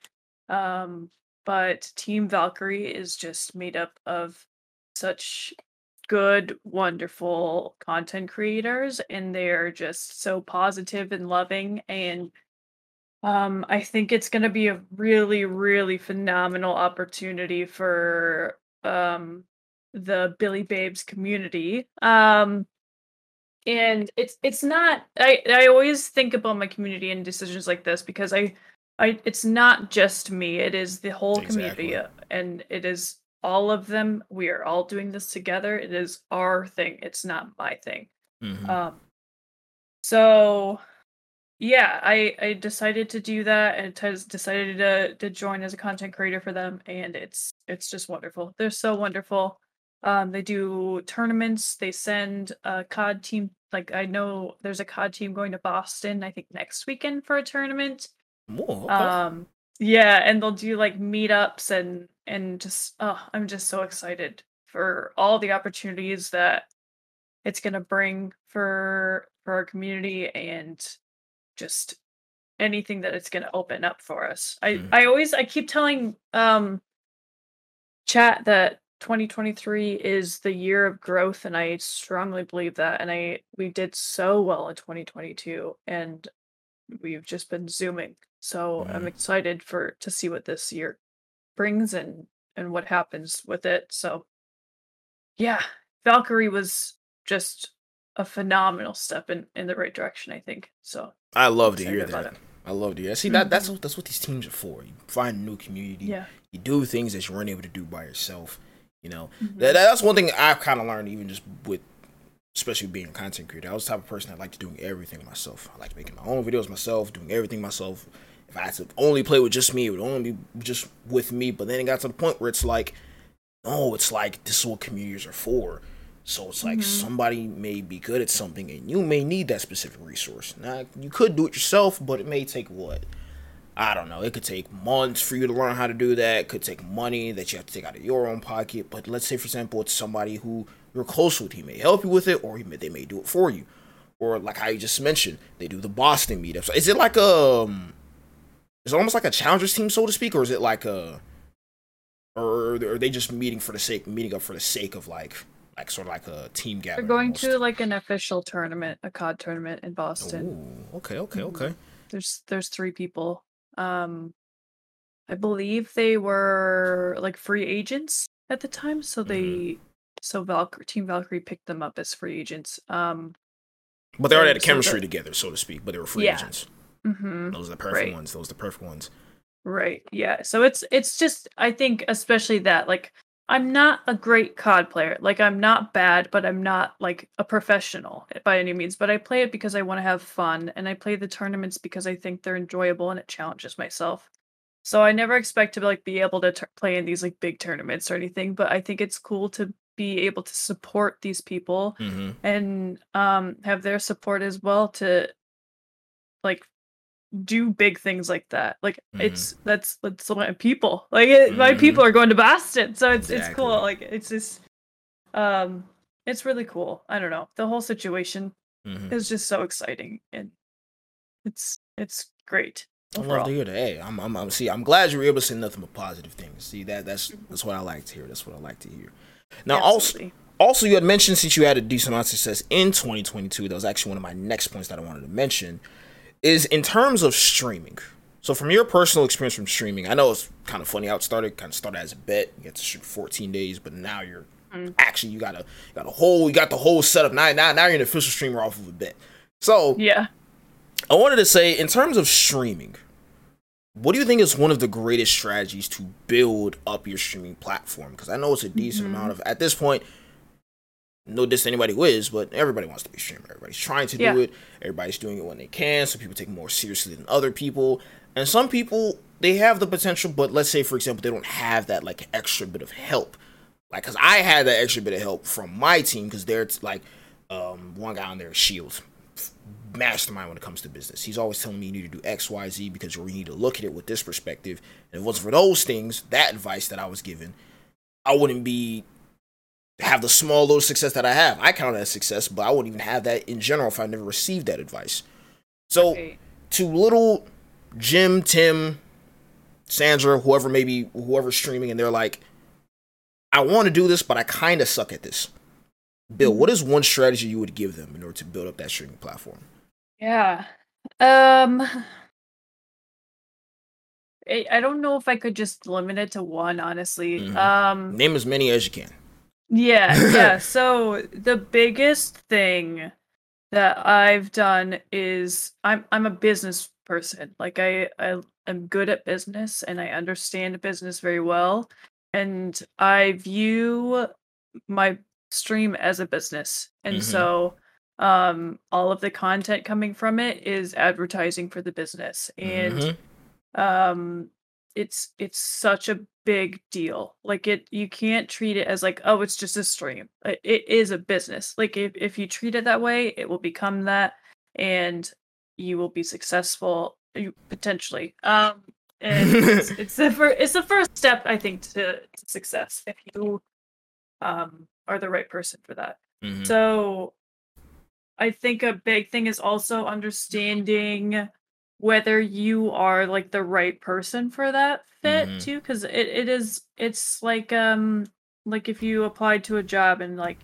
Um, but Team Valkyrie is just made up of such good, wonderful content creators, and they're just so positive and loving. And um, I think it's going to be a really, really phenomenal opportunity for um, the Billy Babes community. Um, and it's it's not I I always think about my community and decisions like this because I I it's not just me. It is the whole exactly. community, uh, and it is all of them. We are all doing this together. It is our thing. It's not my thing. Mhm. Um, so yeah, I I decided to do that and has decided to to join as a content creator for them, and it's it's just wonderful. They're so wonderful. Um, they do tournaments. They send a COD team. Like I know there's a COD team going to Boston. I think next weekend for a tournament. Whoa, okay. Um, yeah, and they'll do like meetups and and just oh, I'm just so excited for all the opportunities that it's gonna bring for for our community and just anything that it's gonna open up for us. I Mhm. I always I keep telling um chat that 2023 is the year of growth and I strongly believe that and I we did so well in 2022 and we've just been zooming. So I'm Mhm. excited for to see what this year brings and and what happens with it. So yeah, Valkyrie was just a phenomenal step in in the right direction, I think. So I love to hear that. I love to hear. that. See that that's Mhm. what that's what these teams are for. You find a new community. yeah. You do things that you weren't able to do by yourself. You know, Mhm. that, that's one thing I've kind of learned, even just with, especially being a content creator. I was the type of person that liked doing everything myself. I liked making my own videos myself, doing everything myself. If I had to only play with just me, it would only be just with me. But then it got to the point where it's like, oh, it's like this is what communities are for. So it's like Mhm. somebody may be good at something, and you may need that specific resource. Now you could do it yourself, but it may take what I don't know. It could take months for you to learn how to do that. It could take money that you have to take out of your own pocket. But let's say, for example, it's somebody who you're close with. He may help you with it, or he may, they may do it for you. Or like how you just mentioned, they do the Boston meetups. Is it like a, um, is it almost like a challengers team, so to speak, or is it like a, or are they just meeting for the sake, meeting up for the sake of like, like sort of like a team gathering. They're going almost? to like an official tournament, a COD tournament in Boston. Ooh, okay, okay, Mhm. okay. There's there's three people. Um I believe they were like free agents at the time, so they so Valkyrie Team Valkyrie picked them up as free agents. Um But they already had a So- chemistry the- together, so to speak. But they were free Yeah. agents. mhm. Those are the perfect Right. ones. Those are the perfect ones. Right. Yeah. So it's it's just I think especially that like I'm not a great COD player. Like I'm not bad, but I'm not like a professional by any means. But I play it because I want to have fun and I play the tournaments because I think they're enjoyable and it challenges myself. So I never expect to like be able to tur play in these like big tournaments or anything, but I think it's cool to be able to support these people Mm-hmm. and um have their support as well to like do big things like that like Mhm. it's that's that's my people like it, my Mhm. people are going to boston so it's it's cool like it's just um it's really cool i don't know the whole situation Mm-hmm. is just so exciting and it's it's great I love overall. to hear that. Hey, I'm, I'm, I'm, see, I'm glad you were able to say nothing but positive things. See, that, that's, that's what I like to hear. That's what I like to hear. Now, also, also, you had mentioned since you had a decent amount of success in 2022, that was actually one of my next points that I wanted to mention, is in terms of streaming. So, from your personal experience from streaming, I know it's kind of funny how it started. Kind of started as a bet. You had to shoot 14 days, but now you're Mm. actually you got a you got a whole you got the whole setup. Now, now, now you're an official streamer off of a bet. So, yeah I wanted to say, in terms of streaming, what do you think is one of the greatest strategies to build up your streaming platform? Because I know it's a decent Mhm. amount of, at this point, no diss to anybody who is, but everybody wants to be a streamer. Everybody's trying to Yeah. do it. Everybody's doing it when they can. Some people take it more seriously than other people. And some people, they have the potential, but let's say, for example, they don't have that like extra bit of help. Like, because I had that extra bit of help from my team, because they're like, um, one guy on there, Shield, mastermind when it comes to business. He's always telling me you need to do X, Y, Z because we need to look at it with this perspective. And if it wasn't for those things, that advice that I was given, I wouldn't be have the small little success that I have. I count it as success, but I wouldn't even have that in general if I never received that advice. So to little Jim, Tim, Sandra, whoever maybe whoever's streaming, and they're like, I want to do this, but I kind of suck at this. Bill, what is one strategy you would give them in order to build up that streaming platform? Yeah. Um I, I don't know if I could just limit it to one, honestly. Mhm. Um Name as many as you can. Yeah, yeah. So the biggest thing that I've done is I'm I'm a business person. Like I I am good at business and I understand business very well. and I view my stream as a business. And Mhm. so um all of the content coming from it is advertising for the business. And Mhm. um it's it's such a big deal like it you can't treat it as like oh it's just a stream it, it is a business like if, if you treat it that way it will become that and you will be successful you potentially um and it's, it's the first it's the first step i think to, to success if you um are the right person for that Mhm. so I think a big thing is also understanding whether you are like the right person for that fit Mhm. too because it, it is it's like um like if you applied to a job and like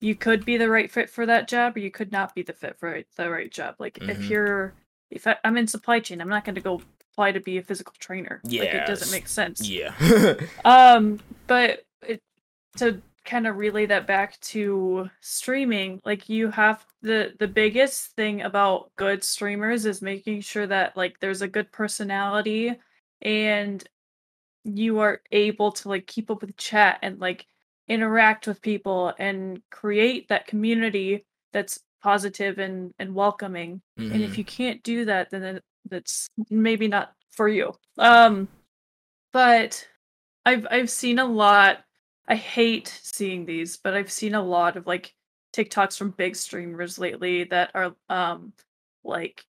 you could be the right fit for that job or you could not be the fit for the right job like if Mhm. you're if I, i'm in supply chain i'm not going to go apply to be a physical trainer like it doesn't make sense Yeah. um, but it, to kind of relay that back to streaming, like you have the the biggest thing about good streamers is making sure that like there's a good personality and you are able to like keep up with chat and like interact with people and create that community that's positive and and welcoming and Mhm. if you can't do that then that's maybe not for you um but i've i've seen a lot i hate seeing these but i've seen a lot of like tiktoks from big streamers lately that are um like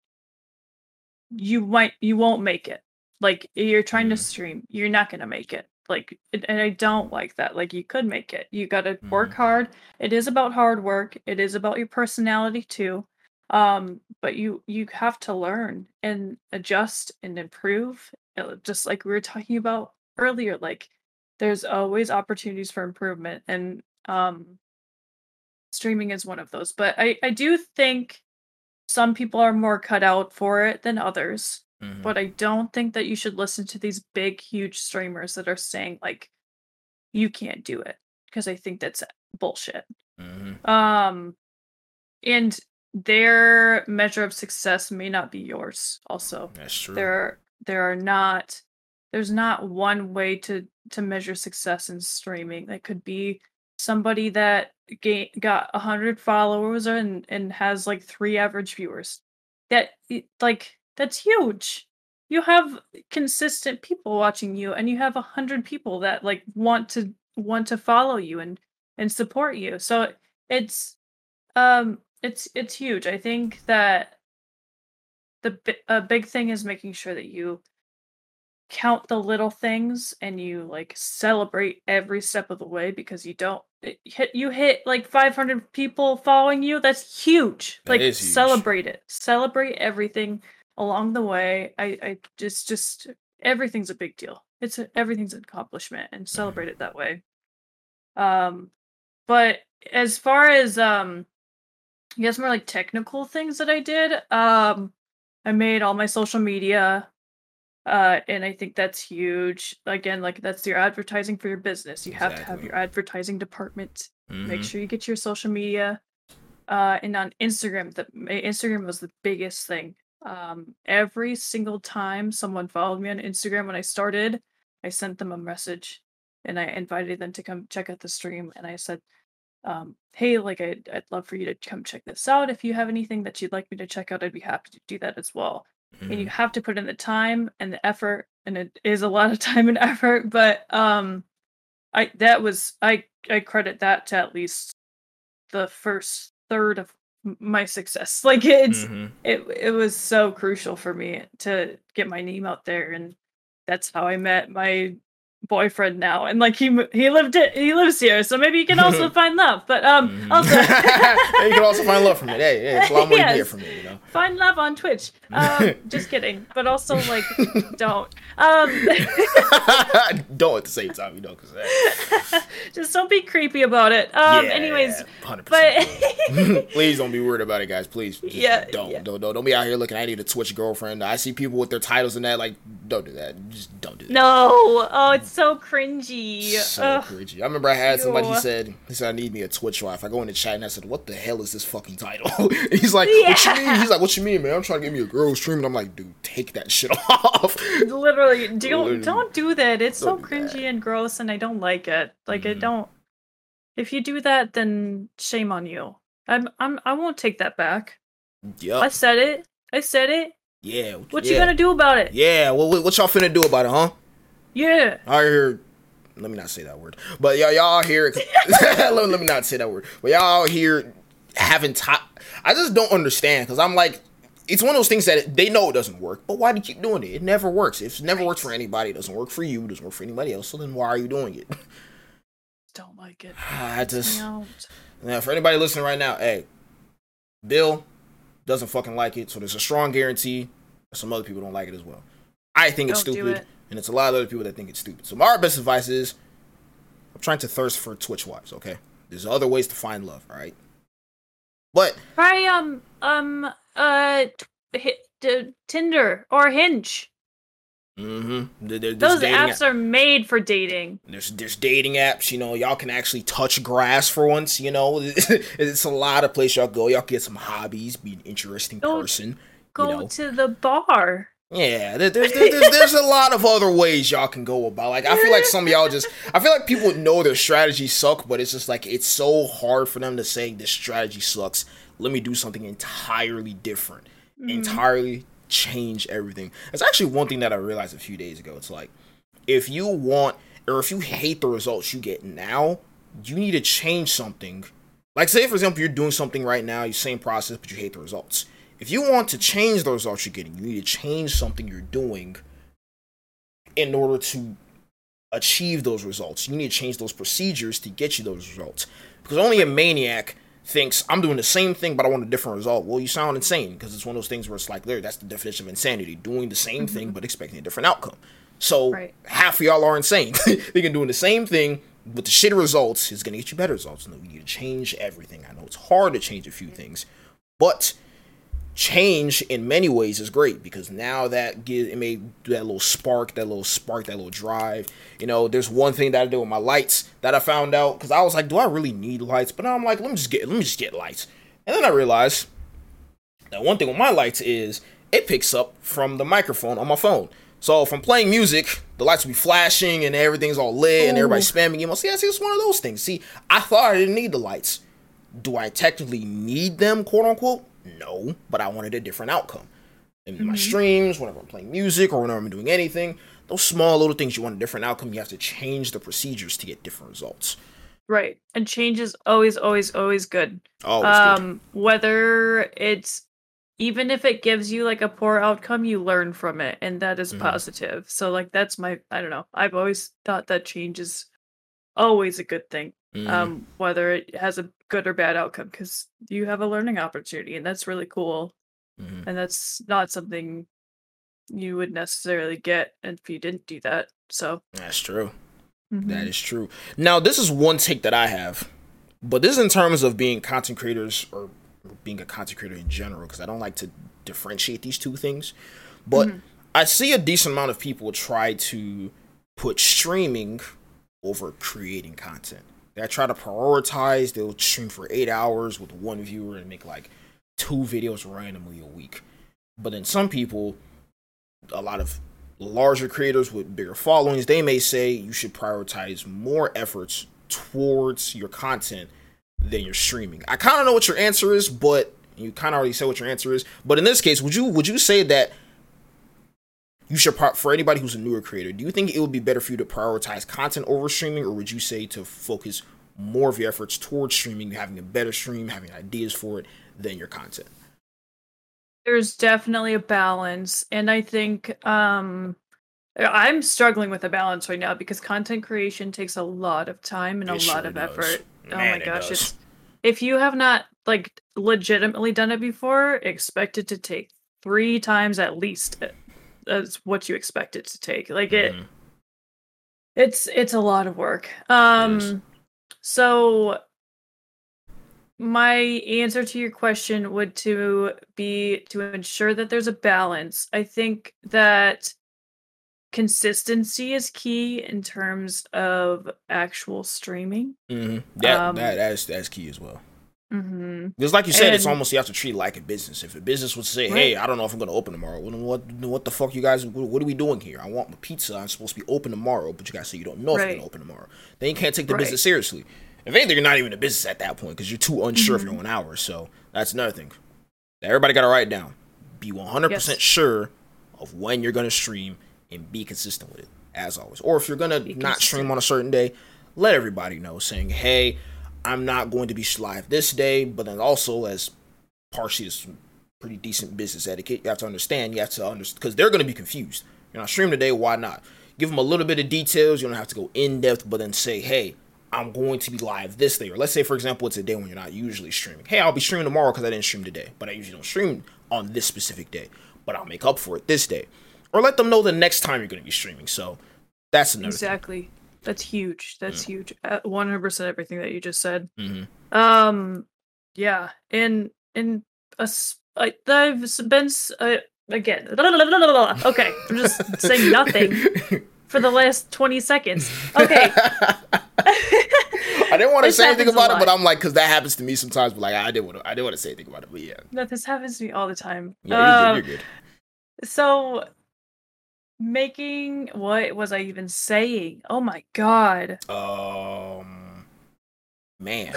you might you won't make it. Like you're trying to Mhm. stream. You're not going to make it. Like and i don't like that. Like you could make it. You got to work Mhm. hard. It is about hard work. It is about your personality too. Um but you you have to learn and adjust and improve uh, just like we were talking about earlier like there's always opportunities for improvement and um streaming is one of those but i i do think some people are more cut out for it than others Mhm. but i don't think that you should listen to these big huge streamers that are saying like you can't do it because i think that's bullshit Mhm. um and their measure of success may not be yours also That's true. there there are not there's not one way to to measure success in streaming. That could be somebody that ga- got 100 followers and and has like three average viewers. That like that's huge. You have consistent people watching you and you have 100 people that like want to want to follow you and and support you. So it's um it's it's huge. I think that the a big thing is making sure that you count the little things and you like celebrate every step of the way because you don't it hit you hit like 500 people following you that's huge That like huge. celebrate it celebrate everything along the way i i just just everything's a big deal it's a, everything's an accomplishment and celebrate it that way um but as far as um I guess more like technical things that I did. Um, I made all my social media, uh, and I think that's huge. Again, like that's your advertising for your business. You have to have your advertising department. Make Mhm. sure you get your social media. Uh, and on Instagram, the Instagram was the biggest thing. Um, every single time someone followed me on Instagram when I started, I sent them a message, and I invited them to come check out the stream, and I said, um, hey, like I'd, I'd love for you to come check this out. If you have anything that you'd like me to check out, I'd be happy to do that as well. And you have to put in the time and the effort, and it is a lot of time and effort. But um, I that was I I credit that to at least the first third of my success. Like it's Mhm. it it was so crucial for me to get my name out there, and that's how I met my boyfriend now. And like he he lived it he lives here, so maybe you can also find love. But um, Mhm. also you can also find love from it. Hey, hey, it's a lot more you can get Yes. from it, you know. find love on Twitch. Um, just kidding. But also like don't um. don't at the same time, you know, because just don't be creepy about it. Um. anyways, hundred but. Please don't be worried about it, guys. Please, just Yeah, don't, yeah. don't, don't, don't be out here looking. I need a Twitch girlfriend. I see people with their titles and that. Like, don't do that. Just don't do that. No, oh, it's so cringy. So Ugh. cringy. I remember I had somebody. He said, "He said I need me a Twitch wife." I go in the chat and I said, "What the hell is this fucking title?" He's like, "What you mean?" He's like, "What you mean, man? I'm trying to get me a girl stream." And I'm like, "Dude, take that shit off." Literally, do Literally. don't do that. It's so Don't do that. cringy and gross, and I don't like it. Like I Mhm. don't. If you do that, then shame on you. I'm I'm I won't take that back. Yeah, I said it. I said it. Yeah. What yeah. you gonna do about it? Yeah. What, what what y'all finna do about it, huh? Yeah. I hear. Let me not say that word. But y'all, y'all here. let, me- let me not say that word. But y'all here having time. I just don't understand because I'm like, it's one of those things that they know it doesn't work. But why do you keep doing it? It never works. If it never works for anybody, it doesn't work for you. It doesn't work for anybody else. So then why are you doing it? Don't like it. I just. Now, for anybody listening right now, hey, Bill doesn't fucking like it. So there's a strong guarantee some other people don't like it as well. I think it's Don't do stupid. it. And it's a lot of other people that think it's stupid. So my best advice is I'm trying to thirst for Twitch wives, okay? There's other ways to find love, all right? But Try um um uh t- t- Tinder or Hinge. mm-hmm, there, there- there's Those apps are made for dating. there's there's dating apps, you know, y'all can actually touch grass for once, you know. it's a lot of places y'all go. Y'all get some hobbies, be an interesting person. Go know. to the bar. Yeah, there's, there's, there's, there's a lot of other ways y'all can go about. Like, I feel like some of y'all just, I feel like people know their strategies suck, but it's just like, it's so hard for them to say this strategy sucks. Let me do something entirely different, Mm-hmm. entirely change everything. That's actually one thing that I realized a few days ago. It's like, if you want, or if you hate the results you get now, you need to change something. Like, say, for example, you're doing something right now, you same process, but you hate the results. If you want to change the results you're getting, you need to change something you're doing in order to achieve those results. You need to change those procedures to get you those results. Because only a maniac thinks I'm doing the same thing, but I want a different result. Well, you sound insane because it's one of those things where it's like, there, that's the definition of insanity: doing the same thing mm-hmm. but expecting a different outcome. So Right. half of y'all are insane. Thinking doing the same thing with the shitty results is gonna get you better results. No, you need to change everything. I know it's hard to change a few things, but change in many ways is great because now that gives it may do that little spark, that little spark, that little drive. You know, there's one thing that I do with my lights that I found out because I was like, do I really need lights? But now I'm like, let me just get let me just get lights. And then I realized that one thing with my lights is it picks up from the microphone on my phone. So if I'm playing music, the lights will be flashing and everything's all lit and everybody's spamming emails. See, I see it's one of those things. See, I thought I didn't need the lights. Do I technically need them, quote unquote? No, but I wanted a different outcome. In my streams, whenever I'm playing music or whenever I'm doing anything, those small little things you want a different outcome, you have to change the procedures to get different results. Right. And change is always, always, always good. Oh, it's good. um, whether it's even if it gives you like a poor outcome, you learn from it, and that is Mhm. positive. So like that's my I don't know. I've always thought that change is always a good thing. Mhm. Um, whether it has a good or bad outcome, because you have a learning opportunity, and that's really cool. Mhm. And that's not something you would necessarily get if you didn't do that. So That's true. mhm. That is true. Now, this is one take that I have, but this is in terms of being content creators or being a content creator in general, because I don't like to differentiate these two things. But I see a decent amount of people try to put streaming over creating content. They try to prioritize, they'll stream for eight hours with one viewer and make like two videos randomly a week. But then some people, a lot of larger creators with bigger followings, they may say you should prioritize more efforts towards your content than your streaming. I kind of know what your answer is, but you kind of already said what your answer is. But in this case, would you would you say that you should pri- for anybody who's a newer creator, do you think it would be better for you to prioritize content over streaming, or would you say to focus more of your efforts towards streaming, having a better stream, having ideas for it than your content? there's definitely a balance and i think um i'm struggling with a balance right now because content creation takes a lot of time and It a sure lot of does. effort oh my gosh does. it's if you have not like legitimately done it before expect it to take three times at least as what you expect it to take like it Mhm. it's it's a lot of work um so my answer to your question would to be to ensure that there's a balance i think that consistency is key in terms of actual streaming. Mm-hmm. That, Um, that that's that's key as well. Hmm Because like you said, it's almost you have to treat it like a business. If a business would say, "Hey, I don't know if I'm going to open tomorrow," what what what the fuck you guys? What, what are we doing here? I want my pizza. I'm supposed to be open tomorrow, but you guys say you don't know if you're going to open tomorrow. Then you can't take the Right. business seriously. If anything, you're not even a business at that point because you're too unsure of your Mm-hmm. own hours. So that's another thing. Everybody got to write down. Be 100 percent sure of when you're going to stream and be consistent with it, as always. Or if you're going to not stream on a certain day, let everybody know, saying, "Hey." I'm not going to be live this day, but then also as partially as pretty decent business etiquette, you have to understand. You have to understand because they're going to be confused. You're not streaming today. Why not? Give them a little bit of details. You don't have to go in depth, but then say, "Hey, I'm going to be live this day." Or let's say, for example, it's a day when you're not usually streaming. Hey, I'll be streaming tomorrow because I didn't stream today, but I usually don't stream on this specific day. But I'll make up for it this day. Or let them know the next time you're going to be streaming. So that's another Exactly. That's huge. That's huge. Uh, One hundred percent everything that you just said. thing. hmm Um, yeah, and and us, I, I've been uh, again. Okay, I'm just saying nothing for the last twenty seconds. Okay, I didn't want to say anything about it, but. I'm like, because that happens to me sometimes. But like, I didn't want to. I didn't want to say anything about it. But yeah, no, this happens to me all the time. yeah, Um, you're good. You're good. So, making what was I even saying? Oh my god. Um, man,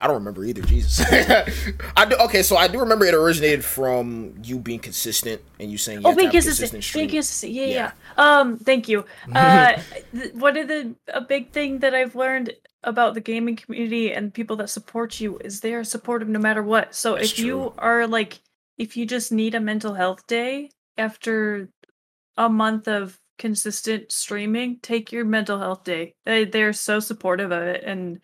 I don't remember either. Jesus, I do. Okay, so I do remember it originated from you being consistent and you saying you Oh, being consistent. consistent Being consistent. Yeah, Yeah. yeah. Um, thank you. Uh, th- one of the a big thing that I've learned about the gaming community and people that support you is they are supportive no matter what. So That's if you are like, if you just need a mental health day after a month of consistent streaming, take your mental health day. They they're so supportive of it, and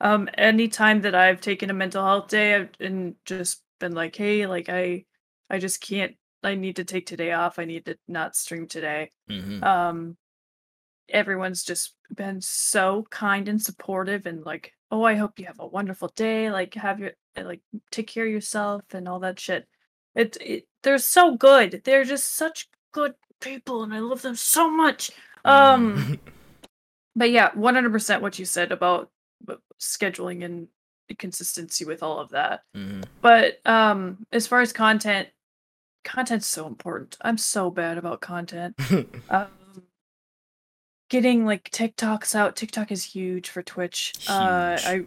um, anytime that I've taken a mental health day I've, and just been like, hey, like I, I just can't. I need to take today off. I need to not stream today. Mhm. Um, everyone's just been so kind and supportive, and like, oh, I hope you have a wonderful day. Like, have your like take care of yourself and all that shit. It, it they're so good. They're just such good people, and I love them so much. Um, but yeah, one hundred percent what you said about uh, scheduling and consistency with all of that. Mm-hmm. But um, as far as content, content's so important. I'm so bad about content. um, getting like TikToks out. TikTok is huge for Twitch. Uh, I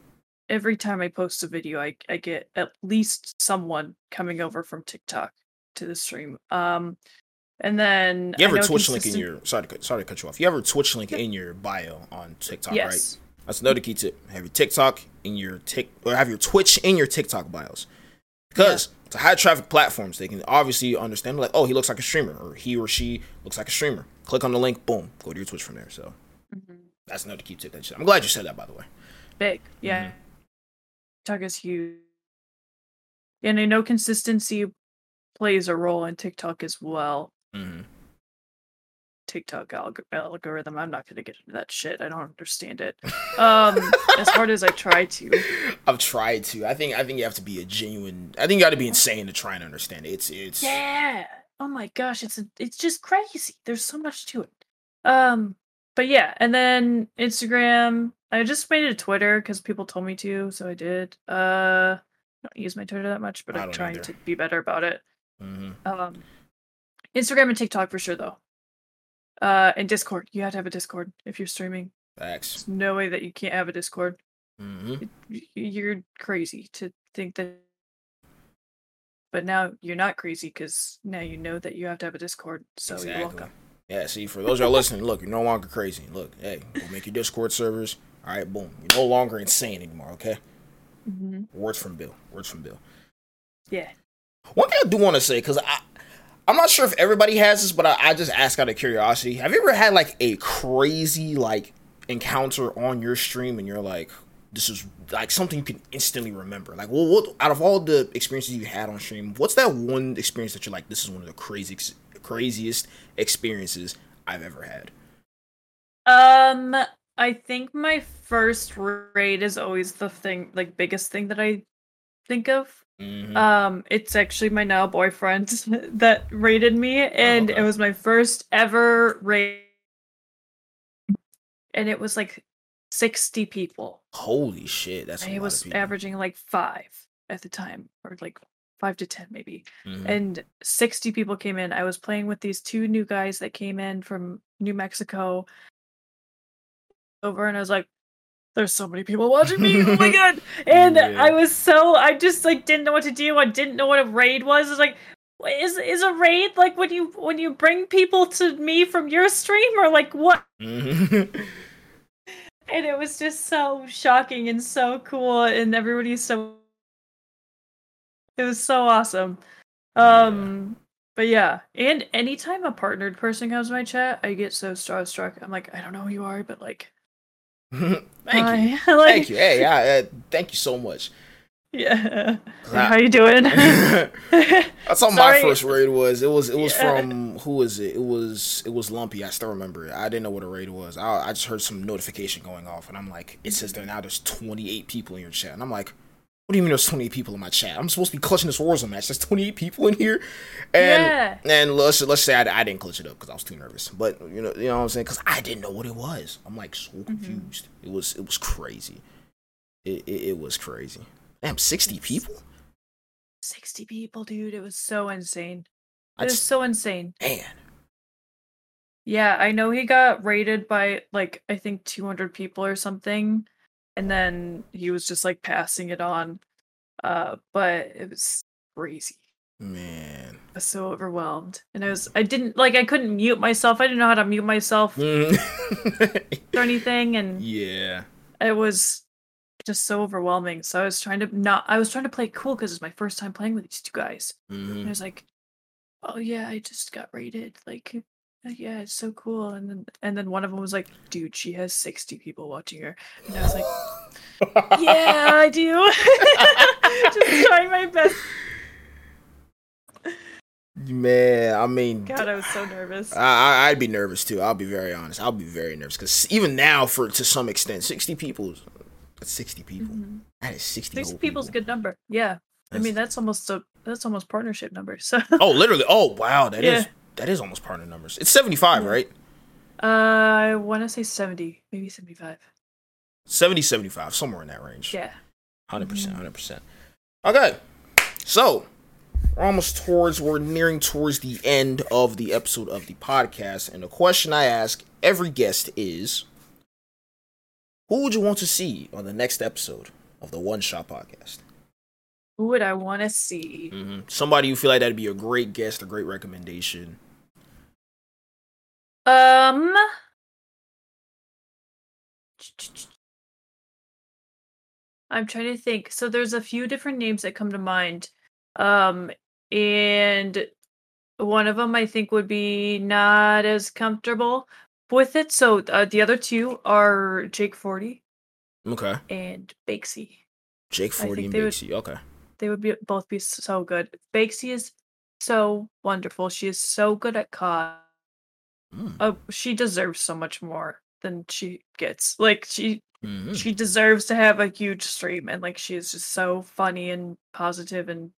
every time I post a video, I I get at least someone coming over from TikTok to the stream. Um, and then You a Twitch link in your sorry to sorry to cut you off. You a Twitch link in your bio on TikTok, right? That's another key tip. Have your TikTok in your tick or have your Twitch in your TikTok bios. Because to high traffic platforms, they can obviously understand like, oh, he looks like a streamer, or he or she looks like a streamer. Click on the link, boom, go to your Twitch from there. So Mhm. that's another key tip that. I'm glad you said that by the way. big. Yeah. Mhm. TikTok is huge. And I know consistency plays a role in TikTok as well. Hmm TikTok alg- algorithm. I'm not going to get into that shit. I don't understand it. Um, as hard as I try to. I've tried to. I think I think you have to be a genuine. I think you got to be insane to try and understand it. It's it's Yeah. Oh my gosh, it's a, it's just crazy. There's so much to it. Um, but yeah, and then Instagram. I just made it a Twitter because people told me to, so I did. Uh, I don't use my Twitter that much, but I'm trying either. to be better about it. Mm-hmm. Um, Instagram and TikTok for sure, though. Uh, and Discord. You have to have a Discord if you're streaming. facts. There's no way that you can't have a Discord. hmm You're crazy to think that. But now you're not crazy because now you know that you have to have a Discord. So you're welcome. Yeah, see, for those y'all listening, look, you're no longer crazy. Look, hey, go make your Discord servers. All right, boom. You're no longer insane anymore, okay? hmm Words from Bill. Words from Bill. Yeah. One thing I do want to say, because I, I'm not sure if everybody has this, but I, I just ask out of curiosity. Have you ever had like a crazy like encounter on your stream, and you're like, this is like something you can instantly remember? Like, well, what out of all the experiences you had on stream, what's that one experience that you're like, this is one of the crazy, craziest experiences I've ever had? Um, I think my first raid is always the thing, like biggest thing that I think of. Mhm. Um, it's actually my now boyfriend that rated me, and okay. it was my first ever raid, and it was like sixty people. Holy shit, that's he lot was averaging like five at the time, or like five to ten maybe. Mhm. And sixty people came in. I was playing with these two new guys that came in from New Mexico over, and I was like, "There's so many people watching me! Oh my god!" And Yeah. I was so I just like didn't know what to do. I didn't know what a raid was. It's like. Is is a raid like when you when you bring people to me from your stream or like what Mhm. and it was just so shocking and so cool and everybody's so it was so awesome um but yeah and anytime a partnered person comes to my chat i get so starstruck i'm like i don't know who you are but like Thank you. like Thank you. Hey, I, uh, thank you so much. yeah how you doing That's how my first raid was. It was it was Yeah. from who was it? It was it was Lumpy. I still remember it. I didn't know what a raid was. I, I just heard some notification going off, and I'm like, it says there now there's 28 people in your chat, and I'm like, what do you mean there's 28 people in my chat? I'm supposed to be clutching this Warzone match. There's 28 people in here, and Yeah. and let's let's say I, I didn't clutch it up because I was too nervous. But you know you know what I'm saying? Because I didn't know what it was. I'm like so mm-hmm. confused. It was it was crazy. It, it it was crazy. Damn, 60 people. 60 people dude it was so insane it was so insane man. Yeah, I know he got rated by like I think 200 people or something and then he was just like passing it on. Uh but it was crazy. Man. I was so overwhelmed. And I was I didn't like I couldn't mute myself. I didn't know how to mute myself or anything and yeah. it was just so overwhelming. So I was trying to not I was trying to play cool cuz it's my first time playing with these two guys. And I was like, "Oh yeah, I just got raided. Like, yeah, it's so cool." And then and then one of them was like, "Dude, she has sixty people watching her," and I was like, "Yeah, I do." just trying my best. Man, I mean, God, I was so nervous. I, I, I'd be nervous too. I'll be very honest. I'll be very nervous because even now, for to some extent, sixty people, is- that's sixty people. Mhm. That is sixty. Sixty whole people's a good number. Yeah, I mean That's- that's almost a that's almost partnership number. So, oh, literally. Oh, wow. That is Yeah. That is almost partner numbers. It's seventy five, Yeah. right? uh, I want to say seventy, maybe seventy-five. 70, 75, somewhere in that range. Yeah. Hundred percent, Mhm. hundred percent. Okay, so we're almost towards, we're nearing towards the end of the episode of the podcast, and the question I ask every guest is, who would you want to see on the next episode of the One Shot Podcast? Who would I want to see? hmm Somebody you feel like that'd be a great guest, a great recommendation. Um. I'm trying to think. So there's a few different names that come to mind. Um and one of them I think would be not as comfortable with it. So uh, the other two are Jake 40 Okay, and Bakesy. Jake Forty and they would- Okay, They would be both be so good. Bakesy is so wonderful. She is so good at COD. Mm. Oh, she deserves so much more than she gets. Like she Mhm. she deserves to have a huge stream and like she is just so funny and positive and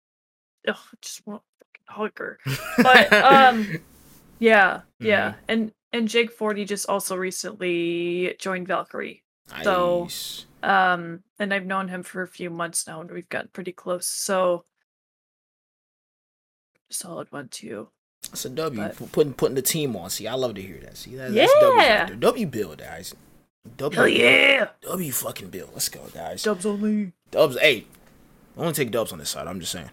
ugh, just want to fucking hug her. But um yeah, yeah. Mm-hmm. And and Jake 40 just also recently joined Valkyrie. so- Nice. Um and I've known him for a few months now and we've gotten pretty close. So solid one too. That's a W. But- P- Putting putting the team on. See, I love to hear that. See, that, that's W. right Yeah. W build, guys. W. Hell yeah. W fucking build. Let's go, guys. Dubs only. Dubs. Hey, I only take dubs on this side. I'm just saying.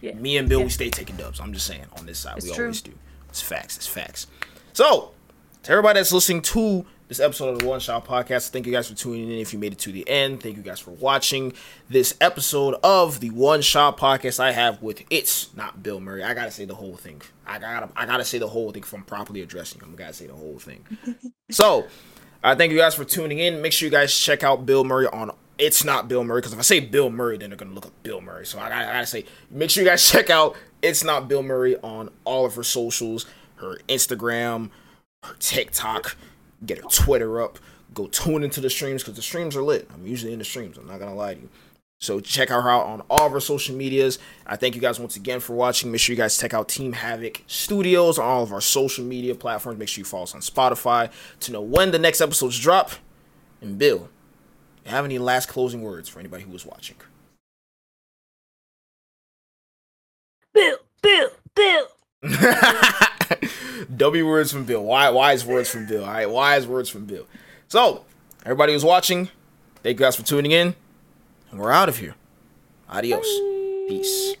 Yeah. Me and Bill, yeah. we stay taking dubs. I'm just saying on this side. It's we true. always do. It's facts. It's facts. So, to everybody that's listening to this episode of the One Shot Podcast, thank you guys for tuning in. If you made it to the end, thank you guys for watching this episode of the One Shot Podcast. I have with it's not Bill Murray. I gotta say the whole thing. I gotta I gotta say the whole thing if I'm properly addressing him. I gotta say the whole thing. so, uh, thank you guys for tuning in. Make sure you guys check out Bill Murray on It's Not Bill Murray because if I say Bill Murray, then they're gonna look up Bill Murray. So I gotta, I gotta say, make sure you guys check out It's Not Bill Murray on all of her socials, her Instagram, her TikTok, get her Twitter up. Go tune into the streams because the streams are lit. I'm usually in the streams. I'm not gonna lie to you. So check her out on all of our social medias. I thank you guys once again for watching. Make sure you guys check out Team Havoc Studios on all of our social media platforms. Make sure you follow us on Spotify to know when the next episodes drop. And Bill, you have any last closing words for anybody who was watching? Bill, Bill, Bill. W words from Bill. Why wise words from Bill. All right, wise words from Bill. So, everybody who's watching, thank you guys for tuning in. And we're out of here. Adios. Peace.